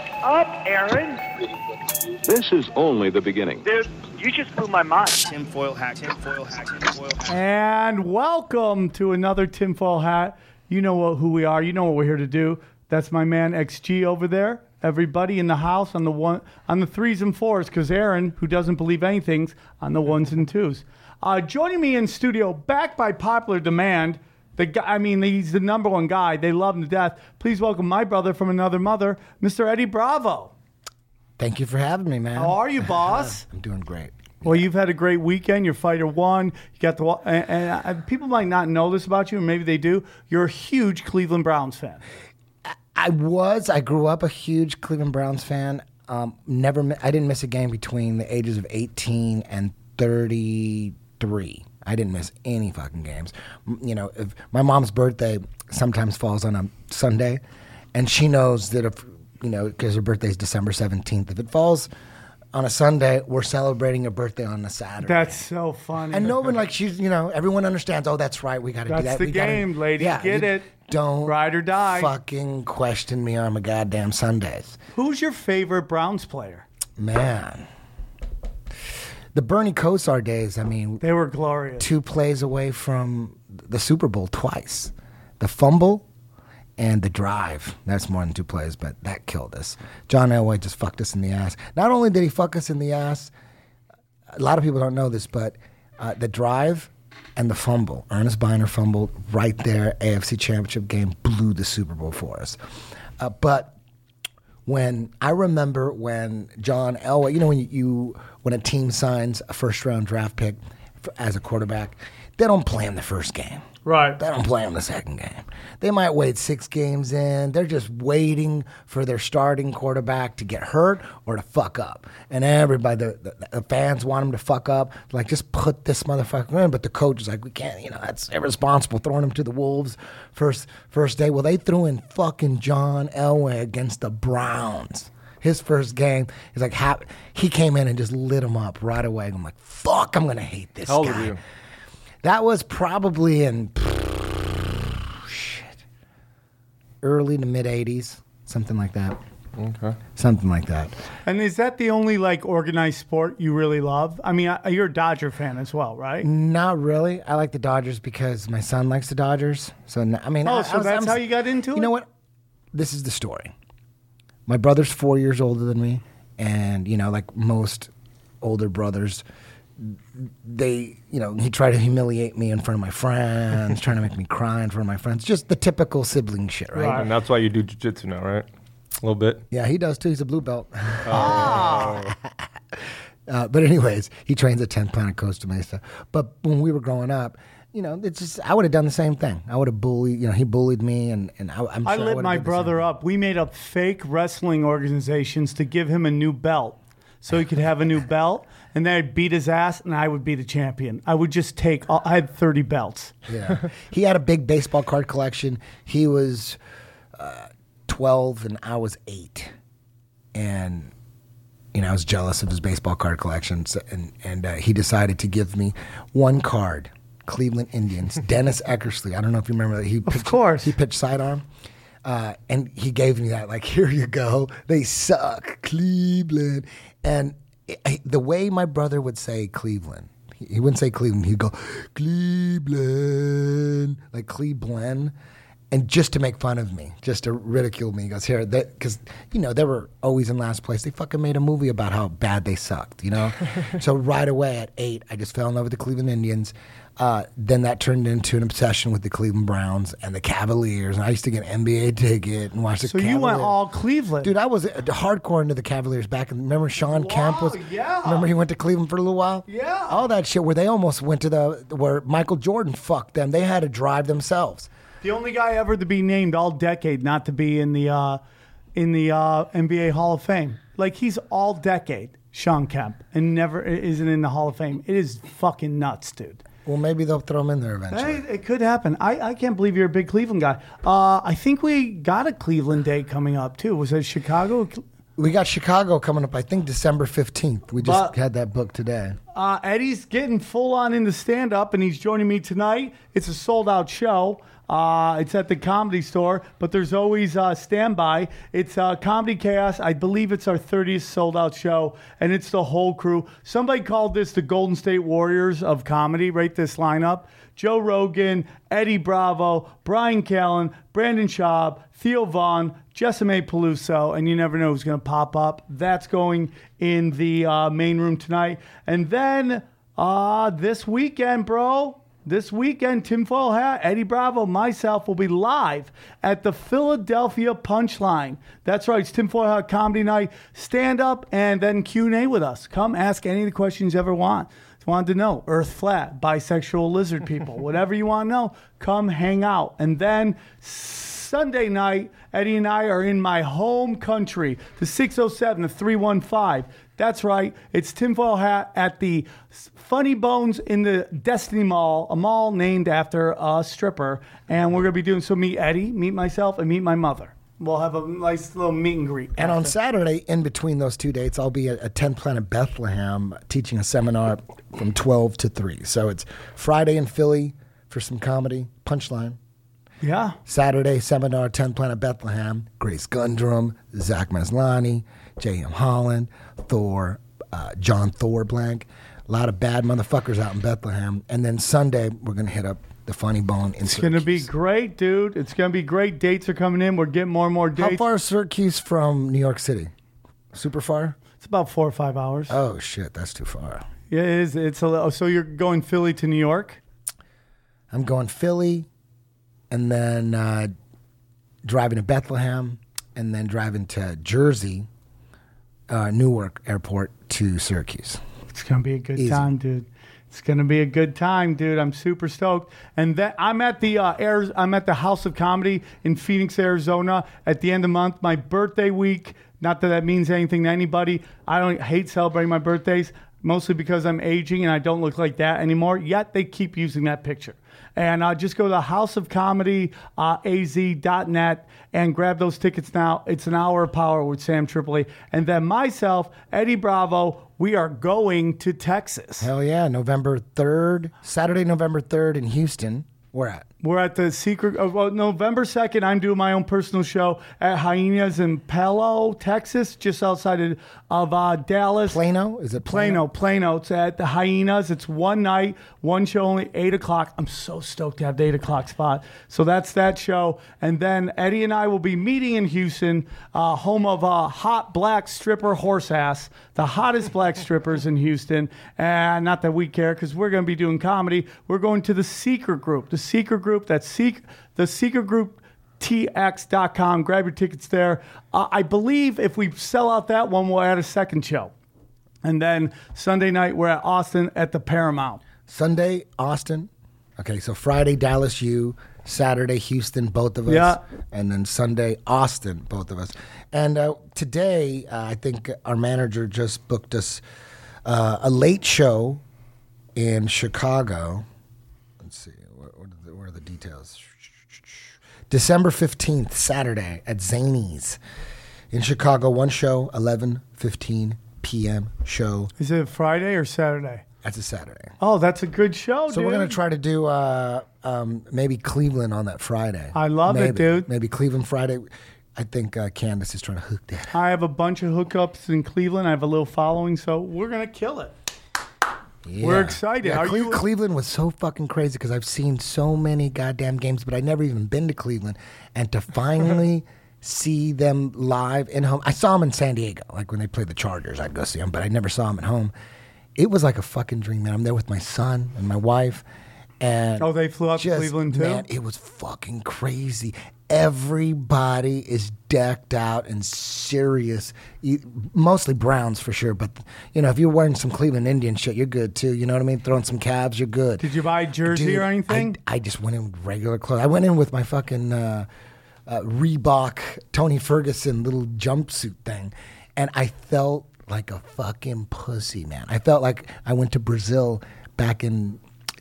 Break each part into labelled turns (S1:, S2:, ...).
S1: Wake up, Aaron.
S2: This is only the beginning.
S1: Dude, you just blew my mind.
S3: Tinfoil hat, tinfoil hat, tinfoil hat.
S4: And welcome to another tinfoil hat. You know what, who we are. You know what we're here to do. That's my man XG over there. Everybody in the house on the one on the threes and fours, because Aaron, who doesn't believe anything's on the ones and twos. Uh, joining me in studio, back by popular demand. The guy, I mean, he's the number one guy. They love him to death. Please welcome my brother from another mother, Mr. Eddie Bravo.
S5: Thank you for having me, man.
S4: How are you, boss?
S5: I'm doing great.
S4: Well, you've had a great weekend. Your fighter won. You got the and, and uh, people might not know this about you, and maybe they do. You're a huge Cleveland Browns fan.
S5: I was. I grew up a huge Cleveland Browns fan. Um, never. I didn't miss a game between the ages of 18 and 33. I didn't miss any fucking games. You know, if my mom's birthday sometimes falls on a Sunday, and she knows that if you know, because her birthday's December 17th, if it falls on a Sunday, we're celebrating her birthday on a Saturday.
S4: That's so funny.
S5: And no one like she's you know everyone understands. Oh, that's right. We got to do that.
S4: That's the
S5: we gotta-
S4: game, ladies.
S5: Yeah,
S4: Get
S5: you
S4: it.
S5: Don't
S4: Ride or die.
S5: Fucking question me on my goddamn Sundays,
S4: Who's your favorite Browns player?
S5: man. The Bernie Kosar days. I mean,
S4: They were glorious.
S5: two plays away from the Super Bowl twice. The fumble and the drive. That's more than two plays, but that killed us. John Elway just fucked us in the ass. Not only did he fuck us in the ass, a lot of people don't know this, but uh, the drive and the fumble, Earnest Byner fumbled right there, AFC Championship game, blew the Super Bowl for us. Uh, but when I remember when John Elway, you know, when you, when a team signs a first round draft pick f- as a quarterback, they don't play him the first game.
S4: Right.
S5: They don't play him the second game. They might wait six games in. They're just waiting for their starting quarterback to get hurt or to fuck up. And everybody, the, the, the fans want him to fuck up. Like, just put this motherfucker in. But the coach is like, we can't, you know, that's irresponsible throwing him to the Wolves first, first day. Well, they threw in fucking John Elway against the Browns. His first game, he's like, hap- he came in and just lit him up right away. I'm like, fuck, I'm going to hate this
S6: How old
S5: guy.
S6: Were you?
S5: That was probably in shit, early to mid '80s, something like that.
S6: Okay.
S5: Something like that.
S4: And is that the only like organized sport you really love? I mean, I, you're a Dodger fan as well, right?
S5: Not really. I like the Dodgers because my son likes the Dodgers. So n- I mean,
S4: Oh,
S5: I-
S4: so
S5: I was-
S4: that's
S5: I'm-
S4: how you got into
S5: You
S4: it?
S5: You know what? This is the story. My brother's four years older than me, and you know, like most older brothers, they, you know, he tried to humiliate me in front of my friends, trying to make me cry in front of my friends. Just the typical sibling shit, right?
S4: Right.
S6: And that's why you do jujitsu now, right? A little bit.
S5: Yeah, he does too. He's a blue belt.
S4: Ah.
S5: uh, but anyways, he trains at 10th Planet Costa Mesa. But when we were growing up, you know, it's just I would have done the same thing. I would have bullied. You know, he bullied me, and and I, I'm
S4: I lit
S5: would've
S4: my
S5: did the same
S4: brother up. We made up fake wrestling organizations to give him a new belt so he could have a new belt. And then I'd beat his ass and I would be the champion. I would just take, all, I had 30 belts.
S5: Yeah, he had a big baseball card collection. He was uh, 12 and I was eight, and you know I was jealous of his baseball card collections, and and uh, he decided to give me one card. Cleveland Indians, Dennis Eckersley. I don't know if you remember that. He pitched,
S4: course.
S5: he pitched sidearm, uh, and he gave me that. Like, here you go. They suck, Cleveland. And the way my brother would say Cleveland, he, he wouldn't say Cleveland. He'd go Cleveland, like Cleveland, and just to make fun of me, just to ridicule me. He goes here, because you know they were always in last place. They fucking made a movie about how bad they sucked, you know. so right away at eight, I just fell in love with the Cleveland Indians. Uh, then that turned into an obsession with the Cleveland Browns and the Cavaliers. And I used to get an NBA ticket and watch the.
S4: So you went all Cleveland.
S5: Dude, I was hardcore into the Cavaliers back. in Remember Shawn Kemp was.
S4: yeah.
S5: Remember he went to Cleveland for a little while.
S4: Yeah.
S5: All that shit where they almost went to the where Michael Jordan fucked them. They had to drive themselves.
S4: The only guy ever to be named all decade not to be in the uh, in the uh, NBA Hall of Fame. Like he's all decade Shawn Kemp and never isn't in the Hall of Fame. It is fucking nuts, dude.
S5: Well, maybe they'll throw him in there eventually.
S4: Hey, it could happen. I, I can't believe you're a big Cleveland guy. Uh, I think we got a Cleveland day coming up too. Was it Chicago?
S5: We got Chicago coming up, I think December 15th. We just
S4: But-
S5: had that book today.
S4: Uh, Eddie's getting full on into stand up, and he's joining me tonight. It's a sold out show. Uh, it's at the comedy store, but there's always uh, standby. It's uh, Comedy Chaos. I believe it's our 30th sold out show, and it's the whole crew. Somebody called this the Golden State Warriors of comedy, right? This lineup Joe Rogan, Eddie Bravo, Bryan Callen, Brandon Schaub, Theo Von, Jessimae Peluso, and you never know who's going to pop up. That's going in the uh, main room tonight. And then uh, this weekend, bro, this weekend, Tinfoil Hat, Eddie Bravo, myself will be live at the Philadelphia Punchline. That's right, it's Tinfoil Hat Comedy Night. Stand up and then Q&A with us. Come ask any of the questions you ever want. Wanted to know Earth flat, bisexual lizard people, whatever you want to know, come hang out. And then Sunday night, Eddie and I are in my home country, the 607, the 315. That's right, it's Tinfoil Hat at the Funny Bones in the Destiny Mall, a mall named after a stripper. And we're going to be doing so meet Eddie, meet myself, and meet my mother. We'll have a nice little meet and greet.
S5: And on Saturday, in between those two dates, I'll be at, at 10 Planet Bethlehem teaching a seminar from 12 to 3. So it's Friday in Philly for some comedy, punchline.
S4: Yeah.
S5: Saturday, seminar, 10 Planet Bethlehem, Grace Gundrum, Zach Maslany, J.M. Holland, Thor, uh, John Thor blank. A lot of bad motherfuckers out in Bethlehem. And then Sunday, we're going to hit up the Funny Bone in
S4: It's going to be great, dude. It's going to be great. Dates are coming in. We're getting more and more dates.
S5: How far is Syracuse from New York City? Super far?
S4: It's about four or five hours.
S5: Oh, shit, that's too far.
S4: Yeah, it is. It's a little. So you're going Philly to New York?
S5: I'm going Philly, and then uh, driving to Bethlehem, and then driving to Jersey, uh, Newark Airport to Syracuse.
S4: It's gonna be a good
S5: Easy.
S4: time, dude. It's gonna be a good time, dude. I'm super stoked. And that I'm at the uh, Air, I'm at the House of Comedy in Phoenix, Arizona, at the end of the month, my birthday week. Not that that means anything to anybody. I don't hate celebrating my birthdays, mostly because I'm aging and I don't look like that anymore. Yet they keep using that picture. And uh, just go to the House of Comedy uh, and grab those tickets now. It's an hour of power with Sam Tripoli. And then myself, Eddie Bravo, we are going to Texas.
S5: Hell yeah, November 3rd, Saturday, November 3rd in Houston. We're at.
S4: We're at the secret. Uh, well, November second, I'm doing my own personal show at Hyenas in Palo, Texas, just outside of, of uh, Dallas.
S5: Plano? Is it
S4: Plano, Plano. It's at the Hyenas. It's one night, one show, only eight o'clock. I'm so stoked to have the eight o'clock spot. So that's that show. And then Eddie and I will be meeting in Houston, uh, home of a hot black stripper horse ass, the hottest black strippers in Houston. And not that we care because we're going to be doing comedy. We're going to the Secret Group. The Secret Group, that's Seek, the Secret Group tx.com. Grab your tickets there. Uh, I believe if we sell out that one, we'll add a second show. And then Sunday night, we're at Austin at the Paramount.
S5: Sunday, Austin. Okay, so Friday, Dallas, U. Saturday, Houston, both of us.
S4: Yeah.
S5: And then Sunday, Austin, both of us. And uh, today, uh, I think our manager just booked us uh, a late show in Chicago. Let's see, what, what, are, the, what are the details? December 15th, Saturday at Zanies in Chicago. One show, 11 15 p.m. show.
S4: Is it Friday or Saturday?
S5: That's a Saturday.
S4: Oh, that's a good show, dude.
S5: So
S4: dude.
S5: we're gonna try to do uh, um, maybe Cleveland on that Friday.
S4: I love it, dude.
S5: Maybe Cleveland Friday. I think uh, Candace is trying to hook that.
S4: I have a bunch of hookups in Cleveland. I have a little following, so we're going to kill it. We're excited.
S5: Yeah, Cle-
S4: you-
S5: Cleveland was so fucking crazy because I've seen so many goddamn games, but I never even been to Cleveland, and to finally see them live in home. I saw them in San Diego, like when they played the Chargers. I'd go see them, but I never saw them at home. It was like a fucking dream, man. I'm there with my son and my wife, and
S4: Oh, they flew out to Cleveland, too?
S5: Man, it was fucking crazy. Everybody is decked out and serious. Mostly Browns for sure, but you know if you're wearing some Cleveland Indian shit, you're good too. You know what I mean? Throwing some calves, you're good.
S4: Did you buy a jersey
S5: Dude,
S4: or anything?
S5: I, I just went in with regular clothes. I went in with my fucking uh, uh, Reebok Tony Ferguson little jumpsuit thing, and I felt like a fucking pussy, man. I felt like I went to Brazil back in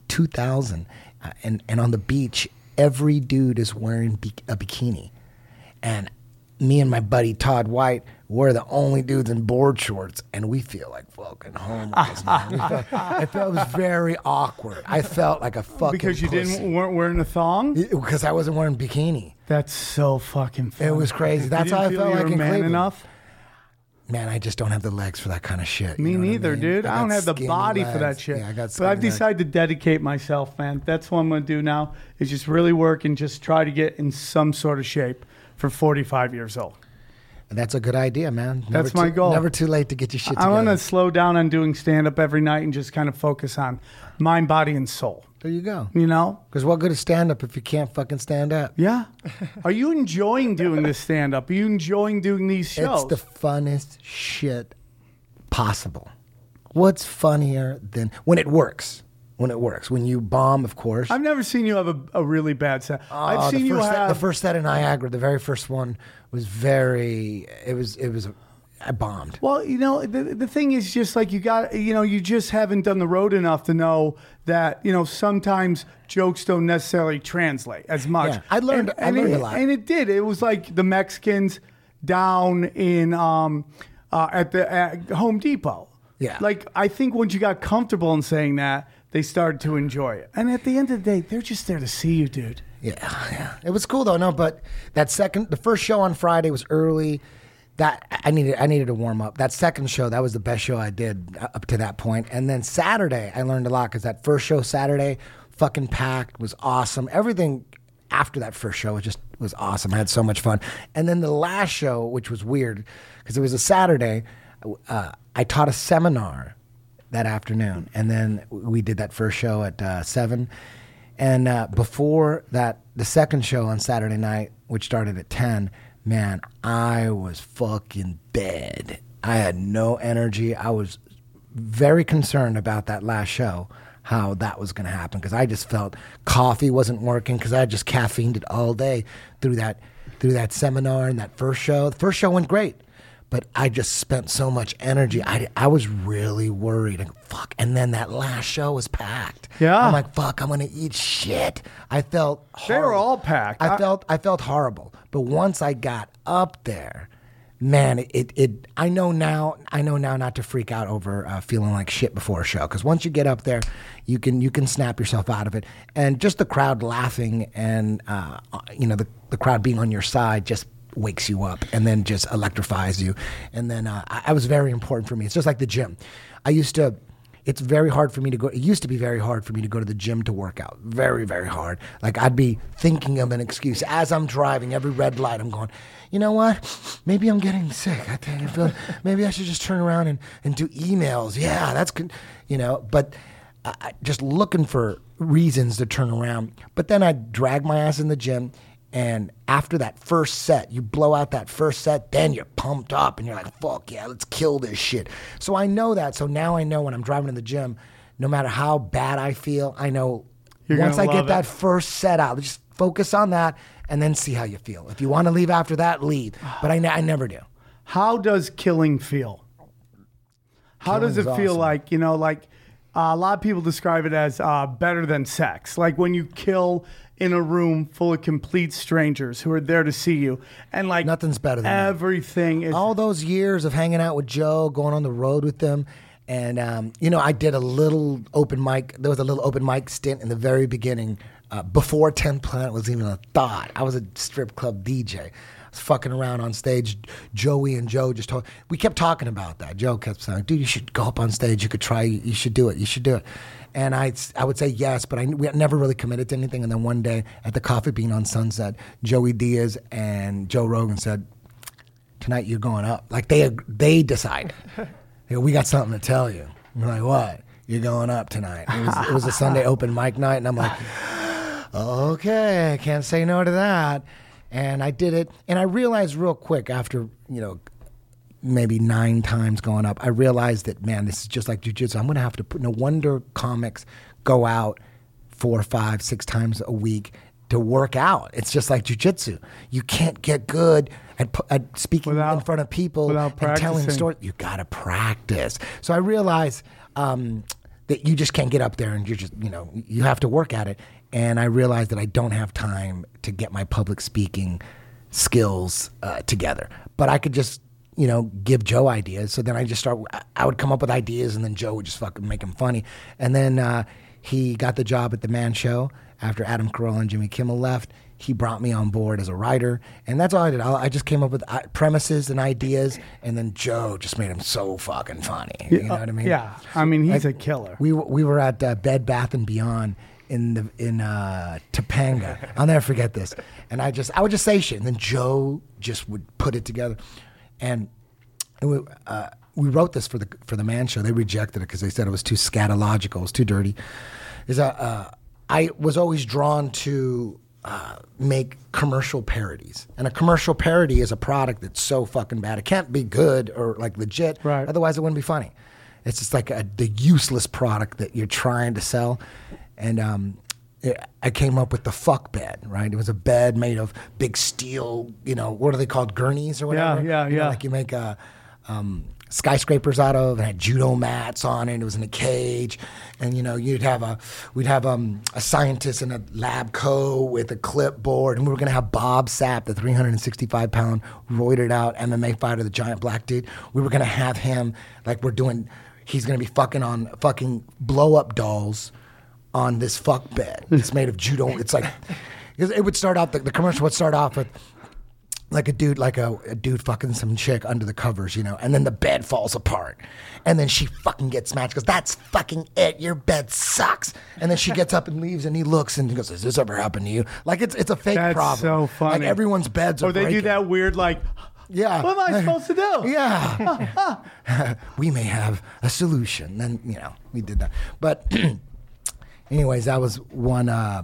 S5: 2000, uh, and and on the beach, every dude is wearing bi- a bikini, and me and my buddy Todd White were the only dudes in board shorts, and we feel like fucking homeless. man. We felt, I felt it was very awkward. I felt like a fucking
S4: because you didn't weren't wearing a thong.
S5: because I wasn't wearing bikini.
S4: That's so fucking. Funny.
S5: It was crazy. That's how I felt like in
S4: man
S5: Cleveland.
S4: enough.
S5: Man, I just don't have the legs for that kind of shit.
S4: Me
S5: you know what I
S4: neither,
S5: mean?
S4: dude. I,
S5: got
S4: don't have the body for that shit.
S5: Yeah, I got
S4: but I've
S5: legs.
S4: decided to dedicate myself, man. That's what I'm going to do now. Is just really work and just try to get in some sort of shape for 45 years old.
S5: And that's a good idea, man. Never
S4: That's my
S5: too-
S4: goal.
S5: Never too late to get your shit Together.
S4: I want to slow down on doing stand up every night and just kind of focus on mind, body, and soul.
S5: There you go.
S4: You know?
S5: Because what good is stand up if you can't fucking stand up?
S4: Yeah. Are you enjoying doing this stand up? Are you enjoying doing these shows?
S5: It's the funnest shit possible. What's funnier than when it works? When it works. When you bomb, of course.
S4: I've never seen you have a, a really bad set. Ah, I've
S5: Oh,
S4: seen you
S5: first set,
S4: have
S5: the first set in Niagara. The very first one was very. It was. It was. I bombed.
S4: Well, you know, the, the thing is just like you got, you know, you just haven't done the road enough to know that, you know, sometimes jokes don't necessarily translate as much.
S5: Yeah, I learned- I learned
S4: it,
S5: a lot.
S4: And it did. It was like the Mexicans down in, um, uh, at the at Home Depot.
S5: Yeah.
S4: Like, I think once you got comfortable in saying that, they started to enjoy it. And at the end of the day, they're just there to see you, dude.
S5: Yeah, yeah. It was cool though. No, but that second, the first show on Friday was early. That I needed. I needed to warm up. That second show, that was the best show I did up to that point. And then Saturday, I learned a lot because that first show Saturday, fucking packed, was awesome. Everything after that first show was just was awesome. I had so much fun. And then the last show, which was weird because it was a Saturday, uh, I taught a seminar that afternoon, and then we did that first show at uh, seven. And uh, before that, the second show on Saturday night, which started at 10, man, I was fucking dead. I had no energy. I was very concerned about that last show, how that was going to happen, because I just felt coffee wasn't working, because I just caffeined it all day through that, through that seminar and that first show. The first show went great but I just spent so much energy. I, I was really worried. Like, fuck. And then that last show was packed.
S4: Yeah.
S5: I'm like, fuck, I'm gonna eat shit. I felt
S4: They were all packed.
S5: I
S4: I-
S5: felt I felt horrible. But once I got up there, man, it, it I know now I know now not to freak out over uh, feeling like shit before a show because once you get up there, you can you can snap yourself out of it. And just the crowd laughing and uh, you know the the crowd being on your side just wakes you up and then just electrifies you. And then uh, I, I was very important for me. It's just like the gym. I used to. It's very hard for me to go. It used to be very hard for me to go to the gym to work out. Very, very hard. Like I'd be thinking of an excuse as I'm driving. Every red light, I'm going. You know what? Maybe I'm getting sick. I think I feel, maybe I should just turn around and, and do emails. Yeah, that's good. You know, but I, just looking for reasons to turn around. But then I drag my ass in the gym, and after that first set, you blow out that first set, then you're pumped up and you're like, fuck yeah, let's kill this shit. So I know that. So now I know when I'm driving to the gym, no matter how bad I feel, I know
S4: You're
S5: once I get
S4: love
S5: that first set out, just focus on that and then see how you feel. If you want to leave after that, leave. But I, I never do.
S4: How does killing feel? How does it feel
S5: awesome.
S4: like, you know, like uh, a lot of people describe it as uh, better than sex. Like when you kill in a room full of complete strangers who are there to see you. And like
S5: Nothing's better than
S4: everything is
S5: all those years of hanging out with Joe, going on the road with them, and um, you know, I did a little open mic. There was a little open mic stint in the very beginning, uh, before Ten Planet was even a thought. I was a strip club DJ. I was fucking around on stage. Joey and Joe just talk. We kept talking about that. Joe kept saying, "Dude, you should go up on stage. You could try. You should do it. You should do it." And I, I would say yes, but I we never really committed to anything. And then one day at the Coffee Bean on Sunset, Joey Diaz and Joe Rogan said, tonight you're going up. Like they they decide. Hey, we got something to tell you. I'm like, what? You're going up tonight. It was, it was a Sunday open mic night, and I'm like, okay, I can't say no to that. And I did it, and I realized real quick after you know maybe nine times going up, I realized that man, this is just like jujitsu. I'm gonna have to put. No wonder comics go out four, five, six times a week to work out. It's just like jujitsu. You can't get good at, at speaking
S4: Without-
S5: in front of people and telling stories. You got to practice. So I realized um, that you just can't get up there and you're just, you know, you have to work at it. And I realized that I don't have time to get my public speaking skills uh, together. But I could just, you know, give Joe ideas. So then I just start, I- would come up with ideas and then Joe would just fucking make them funny. And then uh, he got the job at the Man Show after Adam Carolla and Jimmy Kimmel left. He brought me on board as a writer, and that's all I did. I, I just came up with uh, premises and ideas, and then Joe just made them so fucking funny. You know what I mean?
S4: Yeah, I mean he's
S5: Like,
S4: a killer.
S5: We were- we were at uh, Bed Bath and Beyond in the in uh, Topanga. I'll never forget this. And I just I would just say shit, and then Joe just would put it together. And we, uh, we wrote this for the for the Man Show. They rejected it because they said it was too scatological, it was too dirty. Is uh, uh, I was always drawn to. Uh, make commercial parodies, and a commercial parody is a product that's so fucking bad it can't be good or like legit.
S4: Right.
S5: Otherwise, it wouldn't be funny. It's just like a, the useless product that you're trying to sell. And um, it, I came up with the fuck bed, right? It was a bed made of big steel, you know, what are they called? Gurneys or whatever?
S4: yeah,
S5: You know,
S4: yeah.
S5: like you make uh, um, skyscrapers out of. It had judo mats on it. It was in a cage. And, you know, you'd have a, we'd have um, a scientist in a lab coat with a clipboard. And we were going to have Bob Sapp, the 365 pound roided out MMA fighter, the giant black dude. We were going to have him, like we're doing, he's going to be fucking on fucking blow up dolls on this fuck bed. It's made of judo. It's like, it would start off, the, the commercial would start off with, like a dude, like a, a dude fucking some chick under the covers, you know, and then the bed falls apart, and then she fucking gets smashed because that's fucking it. Your bed sucks, and then she gets up and leaves, and he looks and he goes, "Has this ever happened to you?" Like it's it's a fake
S4: That's
S5: problem.
S4: so funny.
S5: Like everyone's beds are.
S4: Or they do that weird like,
S5: Yeah.
S4: what am I supposed to do?
S5: Yeah. we may have a solution. Then, you know, we did that. But, anyways, that was one uh,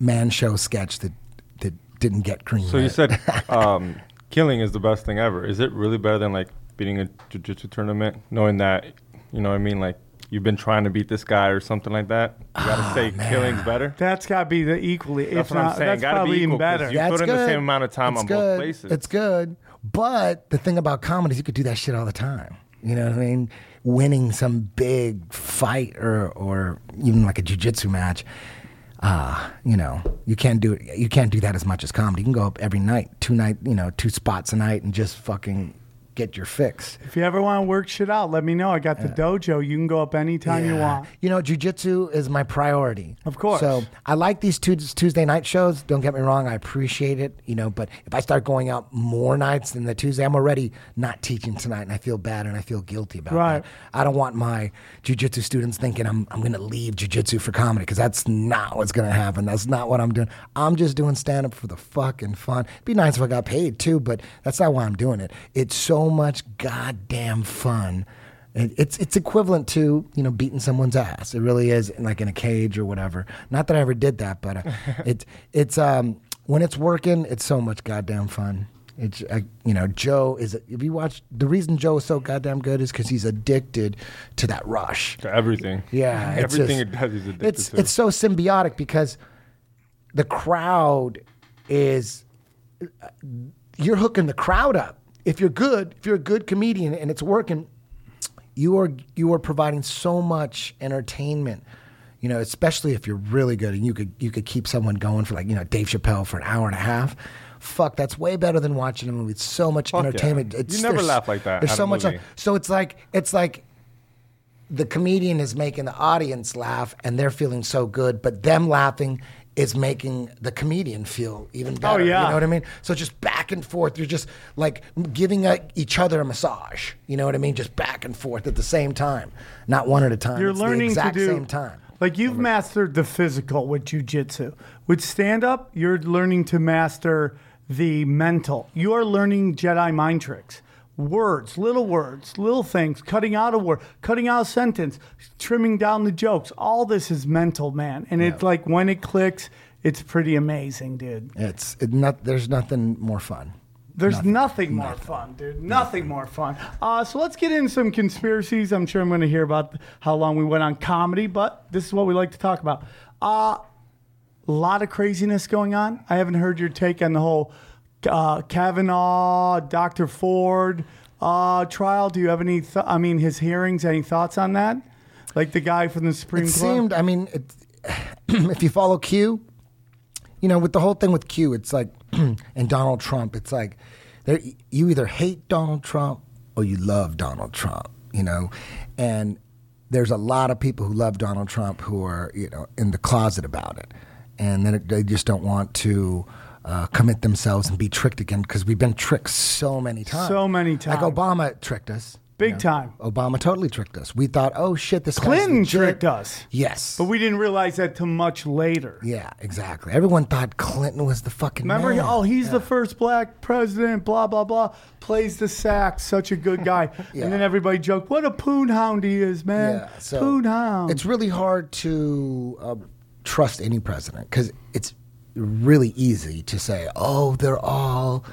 S5: man show sketch that, that didn't get green.
S6: So you said um, killing is the best thing ever. Is it really better than like beating a jiu-jitsu tournament, knowing that, you know what I mean, like you've been trying to beat this guy or something like that? You gotta
S5: Ah,
S6: say killing's better?
S4: That's got to be the equally.
S6: That's
S4: if
S6: what I'm
S4: not,
S6: saying.
S4: That's
S6: Gotta be
S4: probably even better.
S6: you- put in the same amount of time
S5: It's
S6: on both
S5: good.
S6: places.
S5: It's good. But the thing about comedy is you could do that shit all the time. You know what I mean? Winning some big fight or, or even like a jujitsu match. Uh, you know, you can't do it. You can't do that as much as comedy. You can go up every night, two night, you know, two spots a night, and just fucking get your fix.
S4: If you ever want to work shit out, let me know. I got the dojo. You can go up anytime you want.
S5: You know, jujitsu is my priority.
S4: Of course.
S5: So I like these Tues- Tuesday night shows. Don't get me wrong, I appreciate it. You know, but if I start going out more nights than the Tuesday, I'm already not teaching tonight, and I feel bad and I feel guilty about
S4: Right.
S5: that. I don't want my jujitsu students thinking I'm I'm going to leave jujitsu for comedy because that's not what's going to happen. That's not what I'm doing. I'm just doing stand up for the fucking fun. It'd be nice if I got paid too, but that's not why I'm doing it. It's so much goddamn fun. It's it's equivalent to you know beating someone's ass. It really is, like in a cage or whatever. Not that I ever did that, but uh, it's it's um when it's working, it's so much goddamn fun. It's uh, you know Joe is if you watch the reason Joe is so goddamn good is because he's addicted to that rush.
S6: To everything.
S5: Yeah,
S6: Everything
S5: just-
S6: it does, he's addicted
S5: It's
S6: to.
S5: it's so symbiotic because the crowd is you're hooking the crowd up. If you're good, if you're a good comedian and it's working, you are you are providing so much entertainment. You know, especially if you're really good and you could you could keep someone going for like you know Dave Chappelle for an hour and a half. Fuck, that's way better than watching a movie. It's so much
S6: Fuck yeah.
S5: entertainment.
S6: You
S5: It's,
S6: never laugh like that
S5: There's so much.
S6: movie.
S5: So it's like it's like the comedian is making the audience laugh and they're feeling so good, but them laughing is making the comedian feel even oh, better.
S4: Oh, yeah.
S5: You know what I mean? So just back and forth. You're just like giving a, each other a massage. You know what I mean? Just back and forth at the same time, not one at a time.
S4: You're
S5: It's
S4: learning
S5: the exact
S4: to do
S5: same time.
S4: Like you've mastered the physical with jujitsu. With stand up, you're learning to master the mental. You are learning Jedi mind tricks. Words, little words, little things, cutting out a word, cutting out a sentence, trimming down the jokes. All this is mental, man. And it's like when it clicks, it's pretty amazing, dude.
S5: It's it not. There's nothing more fun.
S4: There's nothing, more fun, dude. Nothing more fun. Uh, so let's get in some conspiracies. I'm sure I'm going to hear about how long we went on comedy, but this is what we like to talk about. Uh, A lot of craziness going on. I haven't heard your take on the whole uh, Kavanaugh, Dr. Ford uh, trial. Do you have any? Th- I mean, his hearings. Any thoughts on that? Like the guy from the Supreme Court.
S5: it
S4: Court.
S5: seemed. I mean, it, if you follow Q, you know, with the whole thing with Q, it's like, and Donald Trump, it's like, there you either hate Donald Trump or you love Donald Trump. You know, and there's a lot of people who love Donald Trump who are you know in the closet about it, and then it, they just don't want to. Uh, commit themselves and be tricked again because we've been tricked so many times.
S4: So many times.
S5: Like Obama tricked us.
S4: Big
S5: you know.
S4: time.
S5: Obama totally tricked us. We thought, oh shit, this
S4: Clinton tricked us.
S5: Yes.
S4: But we didn't realize that till much later.
S5: Yeah, exactly. Everyone thought Clinton was the fucking
S4: Remember?
S5: man.
S4: Oh, he's the first black president. Blah blah blah. Plays the sax. Such a good guy.
S5: Yeah.
S4: And then everybody joked, "What a poon hound he is, man!
S5: yeah. So
S4: poon hound."
S5: It's really hard to uh, trust any president because it's really easy to say, oh, they're all.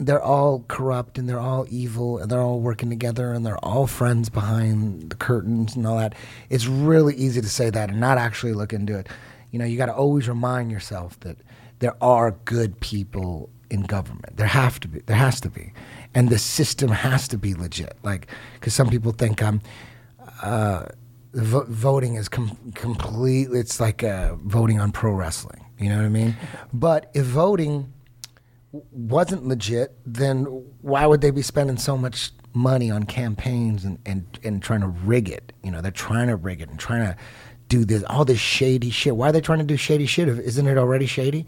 S5: They're all corrupt and they're all evil and they're all working together and they're all friends behind the curtains and all that. It's really easy to say that and not actually look into it. You know, you got to always remind yourself that there are good people in government. There have to be. There has to be, and the system has to be legit. Like, because some people think I'm. Uh, vo- voting is com- completely. It's like uh, voting on pro wrestling. You know what I mean? But if voting wasn't legit, then why would they be spending so much money on campaigns and, and, and trying to rig it? You know, they're trying to rig it and trying to do this all this shady shit. Why are they trying to do shady shit? If, isn't it already shady?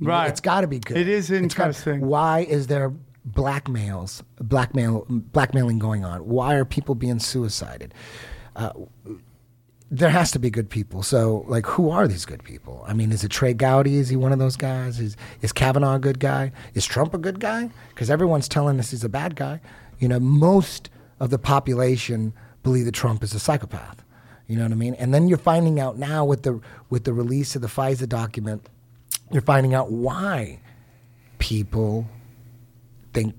S5: You know,
S4: Right.
S5: it's got to be good.
S4: It is
S5: It's gotta-
S4: interesting.
S5: why is there blackmails, blackmail, blackmailing going on? Why are people being suicided? Uh, there has to be good people. So, like, who are these good people? I mean, is it Trey Gowdy? Is he one of those guys? Is is Kavanaugh a good guy? Is Trump a good guy? Because everyone's telling us he's a bad guy. You know, most of the population believe that Trump is a psychopath. You know what I mean? And then you're finding out now with the with the release of the FISA document, you're finding out why people think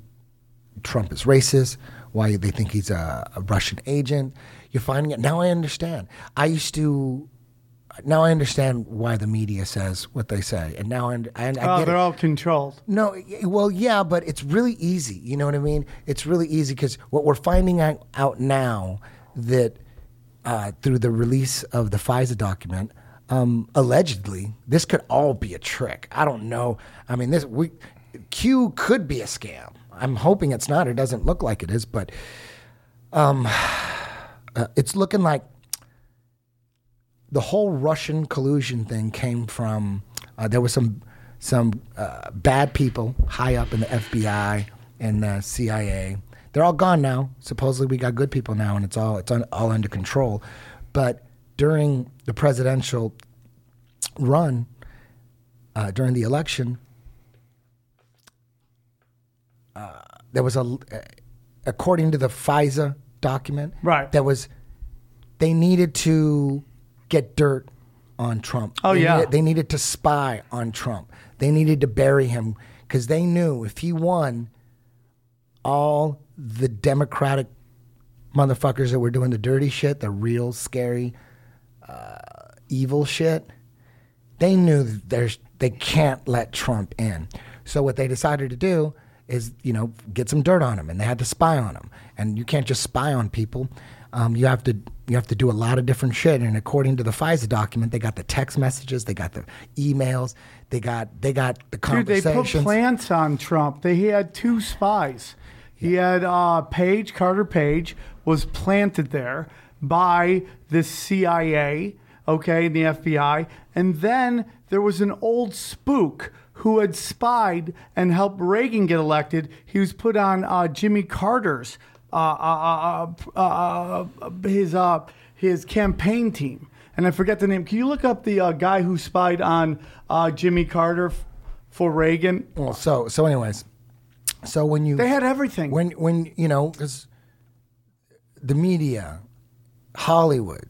S5: Trump is racist, why they think he's a, a Russian agent. You're finding it now. I understand. I used to. Now I understand why the media says what they say, and now I, I, I
S4: oh, they're
S5: it.
S4: all controlled.
S5: No, well, yeah, but it's really easy. You know what I mean? It's really easy because what we're finding out, out now that uh, through the release of the FISA document, um, allegedly, this could all be a trick. I don't know. I mean, this we Q could be a scam. I'm hoping it's not. It doesn't look like it is, but um, uh, it's looking like the whole Russian collusion thing came from uh, there was some some uh, bad people high up in the FBI and the CIA. They're all gone now. Supposedly, we got good people now, and it's all it's all under control. But during the presidential run, uh, during the election, uh, there was a, according to the FISA document,
S4: Right.
S5: that was they needed to get dirt on Trump.
S4: Oh,
S5: They
S4: yeah.
S5: needed- they needed to spy on Trump. They needed to bury him because they knew if he won, all the Democratic motherfuckers that were doing the dirty shit, the real scary, uh, evil shit, they knew there's they can't let Trump in. So what they decided to do is, you know, get some dirt on him, and they had to spy on him. And you can't just spy on people. Um, you have to you have to do a lot of different shit. And according to the FISA document, they got the text messages, they got the emails, they got they got the conversations.
S4: Dude, they put plants on Trump. They he had two spies. He had uh, Page Carter Page was planted there by the CIA, okay, and the FBI, and then there was an old spook who had spied and helped Reagan get elected. He was put on uh, Jimmy Carter's uh, uh, uh, uh, uh, his uh, his campaign team, and I forget the name. Can you look up the uh, guy who spied on uh, Jimmy Carter f- for Reagan?
S5: Well, so so anyways, so when you
S4: They had everything.
S5: when when you know 'cause the media, Hollywood,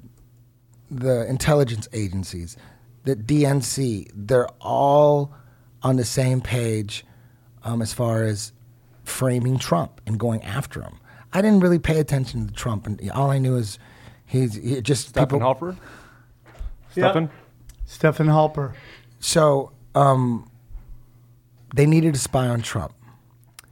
S5: the intelligence agencies, the DNC, they're all on the same page um, as far as framing Trump and going after him. I didn't really pay attention to Trump, and all I knew is he's he just people.
S6: Steppenhofer?
S4: Yeah.
S6: Steppen?
S4: Stefan Halper.
S5: So um, they needed to spy on Trump.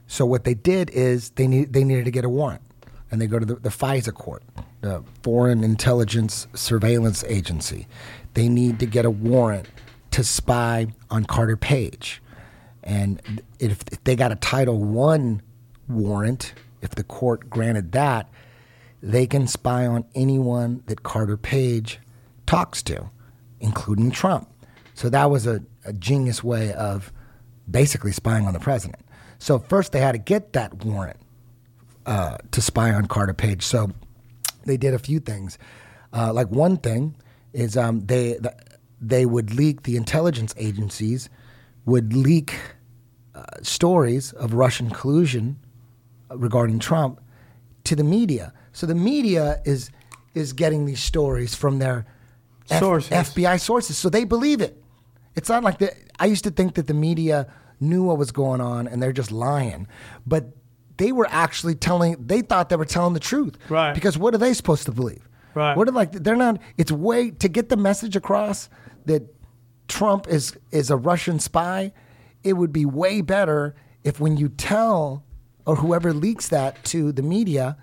S5: So what they did is they need they needed to get a warrant, and they go to the, the FISA court, the Foreign Intelligence Surveillance Agency. They need to get a warrant to spy on Carter Page, and if, if they got a Title One warrant, if the court granted that, they can spy on anyone that Carter Page talks to, including Trump. So that was a, a genius way of basically spying on the president. So first they had to get that warrant uh, to spy on Carter Page. So they did a few things. Uh, like one thing is um, they th- they would leak the intelligence agencies would leak uh, stories of Russian collusion regarding Trump to the media. So the media is is getting these stories from their F-
S4: Sources.
S5: FBI sources, so they believe it. It's not like the. I used to think that the media knew what was going on and they're just lying, but they were actually telling. They thought they were telling the truth,
S4: Right.
S5: Because what are they supposed to believe?
S4: Right.
S5: What are like? They're not. It's way to get the message across that Trump is is a Russian spy. It would be way better if when you tell or whoever leaks that to the media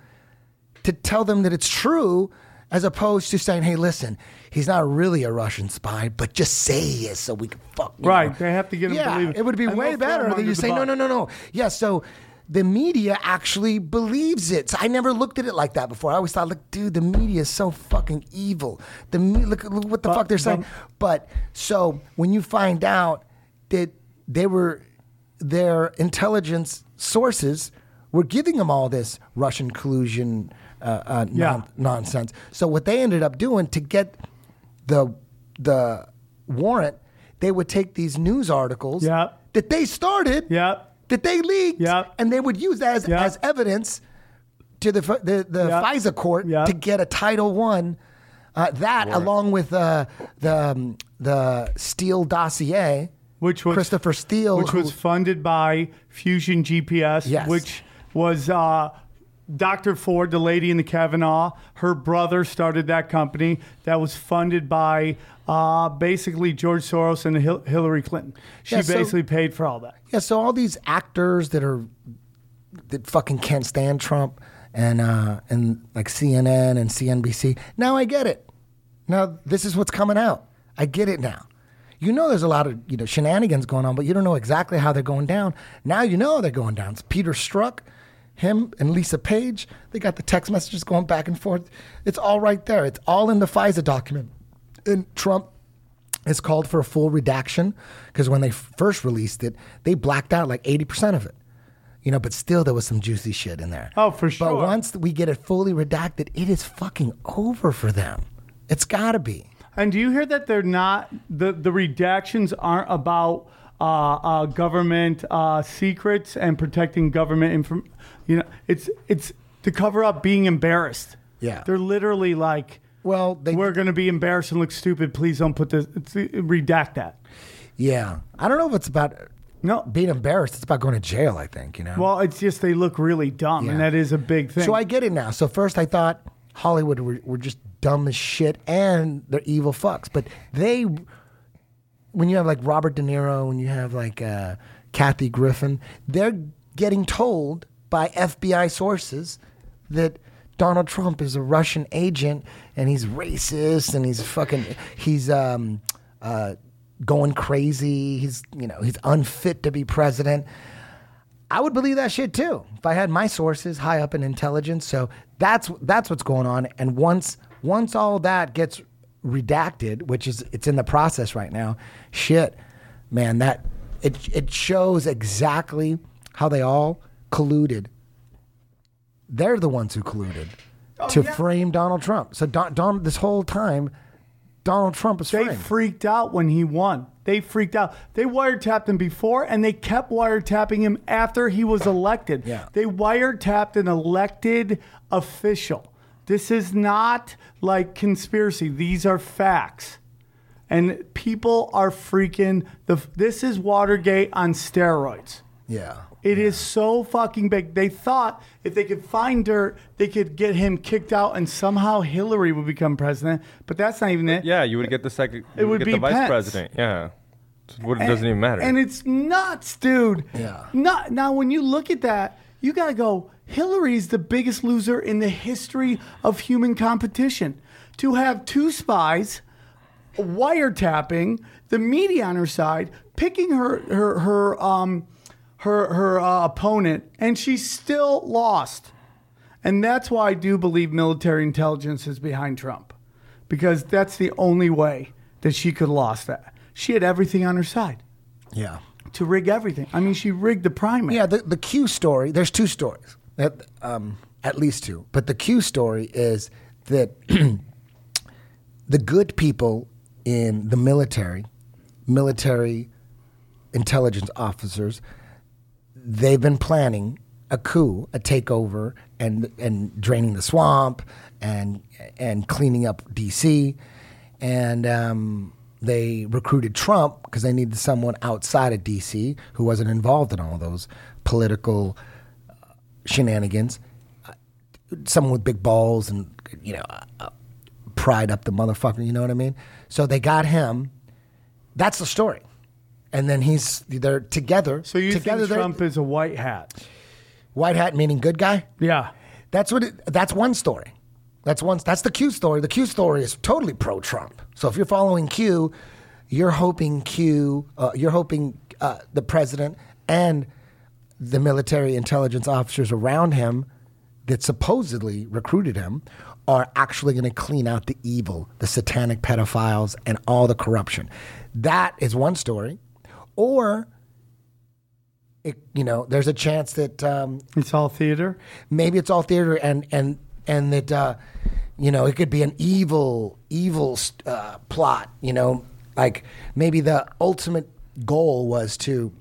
S5: to tell them that it's true as opposed to saying, hey, listen, he's not really a Russian spy, but just say he is so we can fuck.
S4: Right,
S5: know.
S4: they have to get 'em
S5: yeah,
S4: believe it.
S5: it would be
S4: And
S5: way
S4: they'll throw 'em
S5: better than
S4: under
S5: you say, no, no, no, no. Yeah, so the media actually believes it. So I never looked at it like that before. I always thought, like, dude, the media is so fucking evil. The me- look, look what the
S4: But-
S5: fuck they're saying. But so when you find out that they were their intelligence sources were giving them all this Russian collusion uh, uh,
S4: Yeah.
S5: non- nonsense. So what they ended up doing to get the the warrant, they would take these news articles
S4: Yeah.
S5: that they started,
S4: Yeah.
S5: That they leaked,
S4: Yeah.
S5: and they would use that as,
S4: Yeah.
S5: as evidence to the the, the
S4: Yeah.
S5: FISA court
S4: Yeah.
S5: to get a Title One. Uh, that along with uh, the um, the Steele dossier,
S4: which was
S5: Christopher Steele,
S4: which
S5: who-
S4: was funded by Fusion GPS,
S5: Yes.
S4: which was uh, Dr. Ford, the lady in the Kavanaugh. Her brother started that company that was funded by uh, basically George Soros and Hil- Hillary Clinton. She
S5: Yeah, so-
S4: basically paid for all that.
S5: Yeah, so all these actors that are that fucking can't stand Trump and uh, and like CNN and CNBC. Now I get it. Now this is what's coming out. I get it now. You know there's a lot of you know shenanigans going on, but you don't know exactly how they're going down. Now you know they're going down. It's Peter Strzok, him and Lisa Page. They got the text messages going back and forth. It's all right there. It's all in the FISA document. And Trump has called for a full redaction because when they first released it, they blacked out like 80% of it. You know, but still there was some juicy shit in there.
S4: Oh, for sure.
S5: But once we get it fully redacted, it is fucking over for them. It's got to be.
S4: And do you hear that they're not the the redactions aren't about uh, uh, government uh, secrets and protecting government inform. You know, it's it's to cover up being embarrassed.
S5: Yeah.
S4: they're literally like,
S5: Well, they
S4: we're going to be embarrassed and look stupid. Please don't put this. It's, redact that.
S5: Yeah. I don't know if it's about
S4: No.
S5: being embarrassed. It's about going to jail, I think, you know?
S4: Well, it's just they look really dumb, and
S5: Yeah.
S4: that is a big thing.
S5: So I get it now. So first I thought Hollywood were, were just dumb as shit and they're evil fucks. But they, when you have like Robert De Niro, when you have like uh, Kathy Griffin, they're getting told by FBI sources that Donald Trump is a Russian agent and he's racist and he's fucking he's um, uh, going crazy. He's you know he's unfit to be president. I would believe that shit too if I had my sources high up in intelligence. So that's that's what's going on. And once once all that gets redacted, which is it's in the process right now, shit, man, that it it shows exactly how they all colluded. They're the ones who colluded oh, to frame Donald Trump. So Don, Don this whole time, Donald Trump is
S4: They
S5: framed.
S4: freaked out when he won. They freaked out. They wiretapped him before, and they kept wiretapping him after he was elected.
S5: Yeah.
S4: They wiretapped an elected official. This is not like conspiracy. These are facts. And people are freaking the this is Watergate on steroids.
S5: yeah.
S4: It is so fucking big. They thought if they could find dirt, they could get him kicked out, and somehow Hillary would become president. But that's not even it.
S6: Yeah, you would get the second.
S4: It would
S6: get
S4: be
S6: the vice
S4: Pence.
S6: president. Yeah, So what, it doesn't even matter.
S4: And it's nuts, dude.
S5: Yeah.
S4: Not now when you look at that, you gotta go. Hillary's the biggest loser in the history of human competition. To have two spies wiretapping the media on her side, picking her her her um her her uh, opponent, and she still lost. And that's why I do believe military intelligence is behind Trump, because that's the only way that she could have lost that. She had everything on her side
S5: Yeah.
S4: to rig everything. I mean, she rigged the primary.
S5: Yeah, the, the Q story, there's two stories, that, um, at least two. But the Q story is that the good people in the military, military intelligence officers, they've been planning a coup, a takeover, and and draining the swamp, and and cleaning up DC, and um, they recruited Trump because they needed someone outside of DC who wasn't involved in all those political shenanigans, someone with big balls and you know uh, pride up the motherfucker. You know what I mean? So they got him. That's the story. And then he's they're together.
S4: so you
S5: together
S4: think Trump is a white hat?
S5: White hat meaning good guy.
S4: Yeah.
S5: That's what. It, that's one story. That's one. That's the Q story. The Q story is totally pro Trump. So if you're following Q, you're hoping Q. Uh, you're hoping uh, the president and the military intelligence officers around him that supposedly recruited him are actually going to clean out the evil, the satanic pedophiles, and all the corruption. That is one story. Or, it, you know, there's a chance that um,
S4: It's all theater.
S5: maybe it's all theater and and and that uh, you know it could be an evil evil uh, plot you know like maybe the ultimate goal was to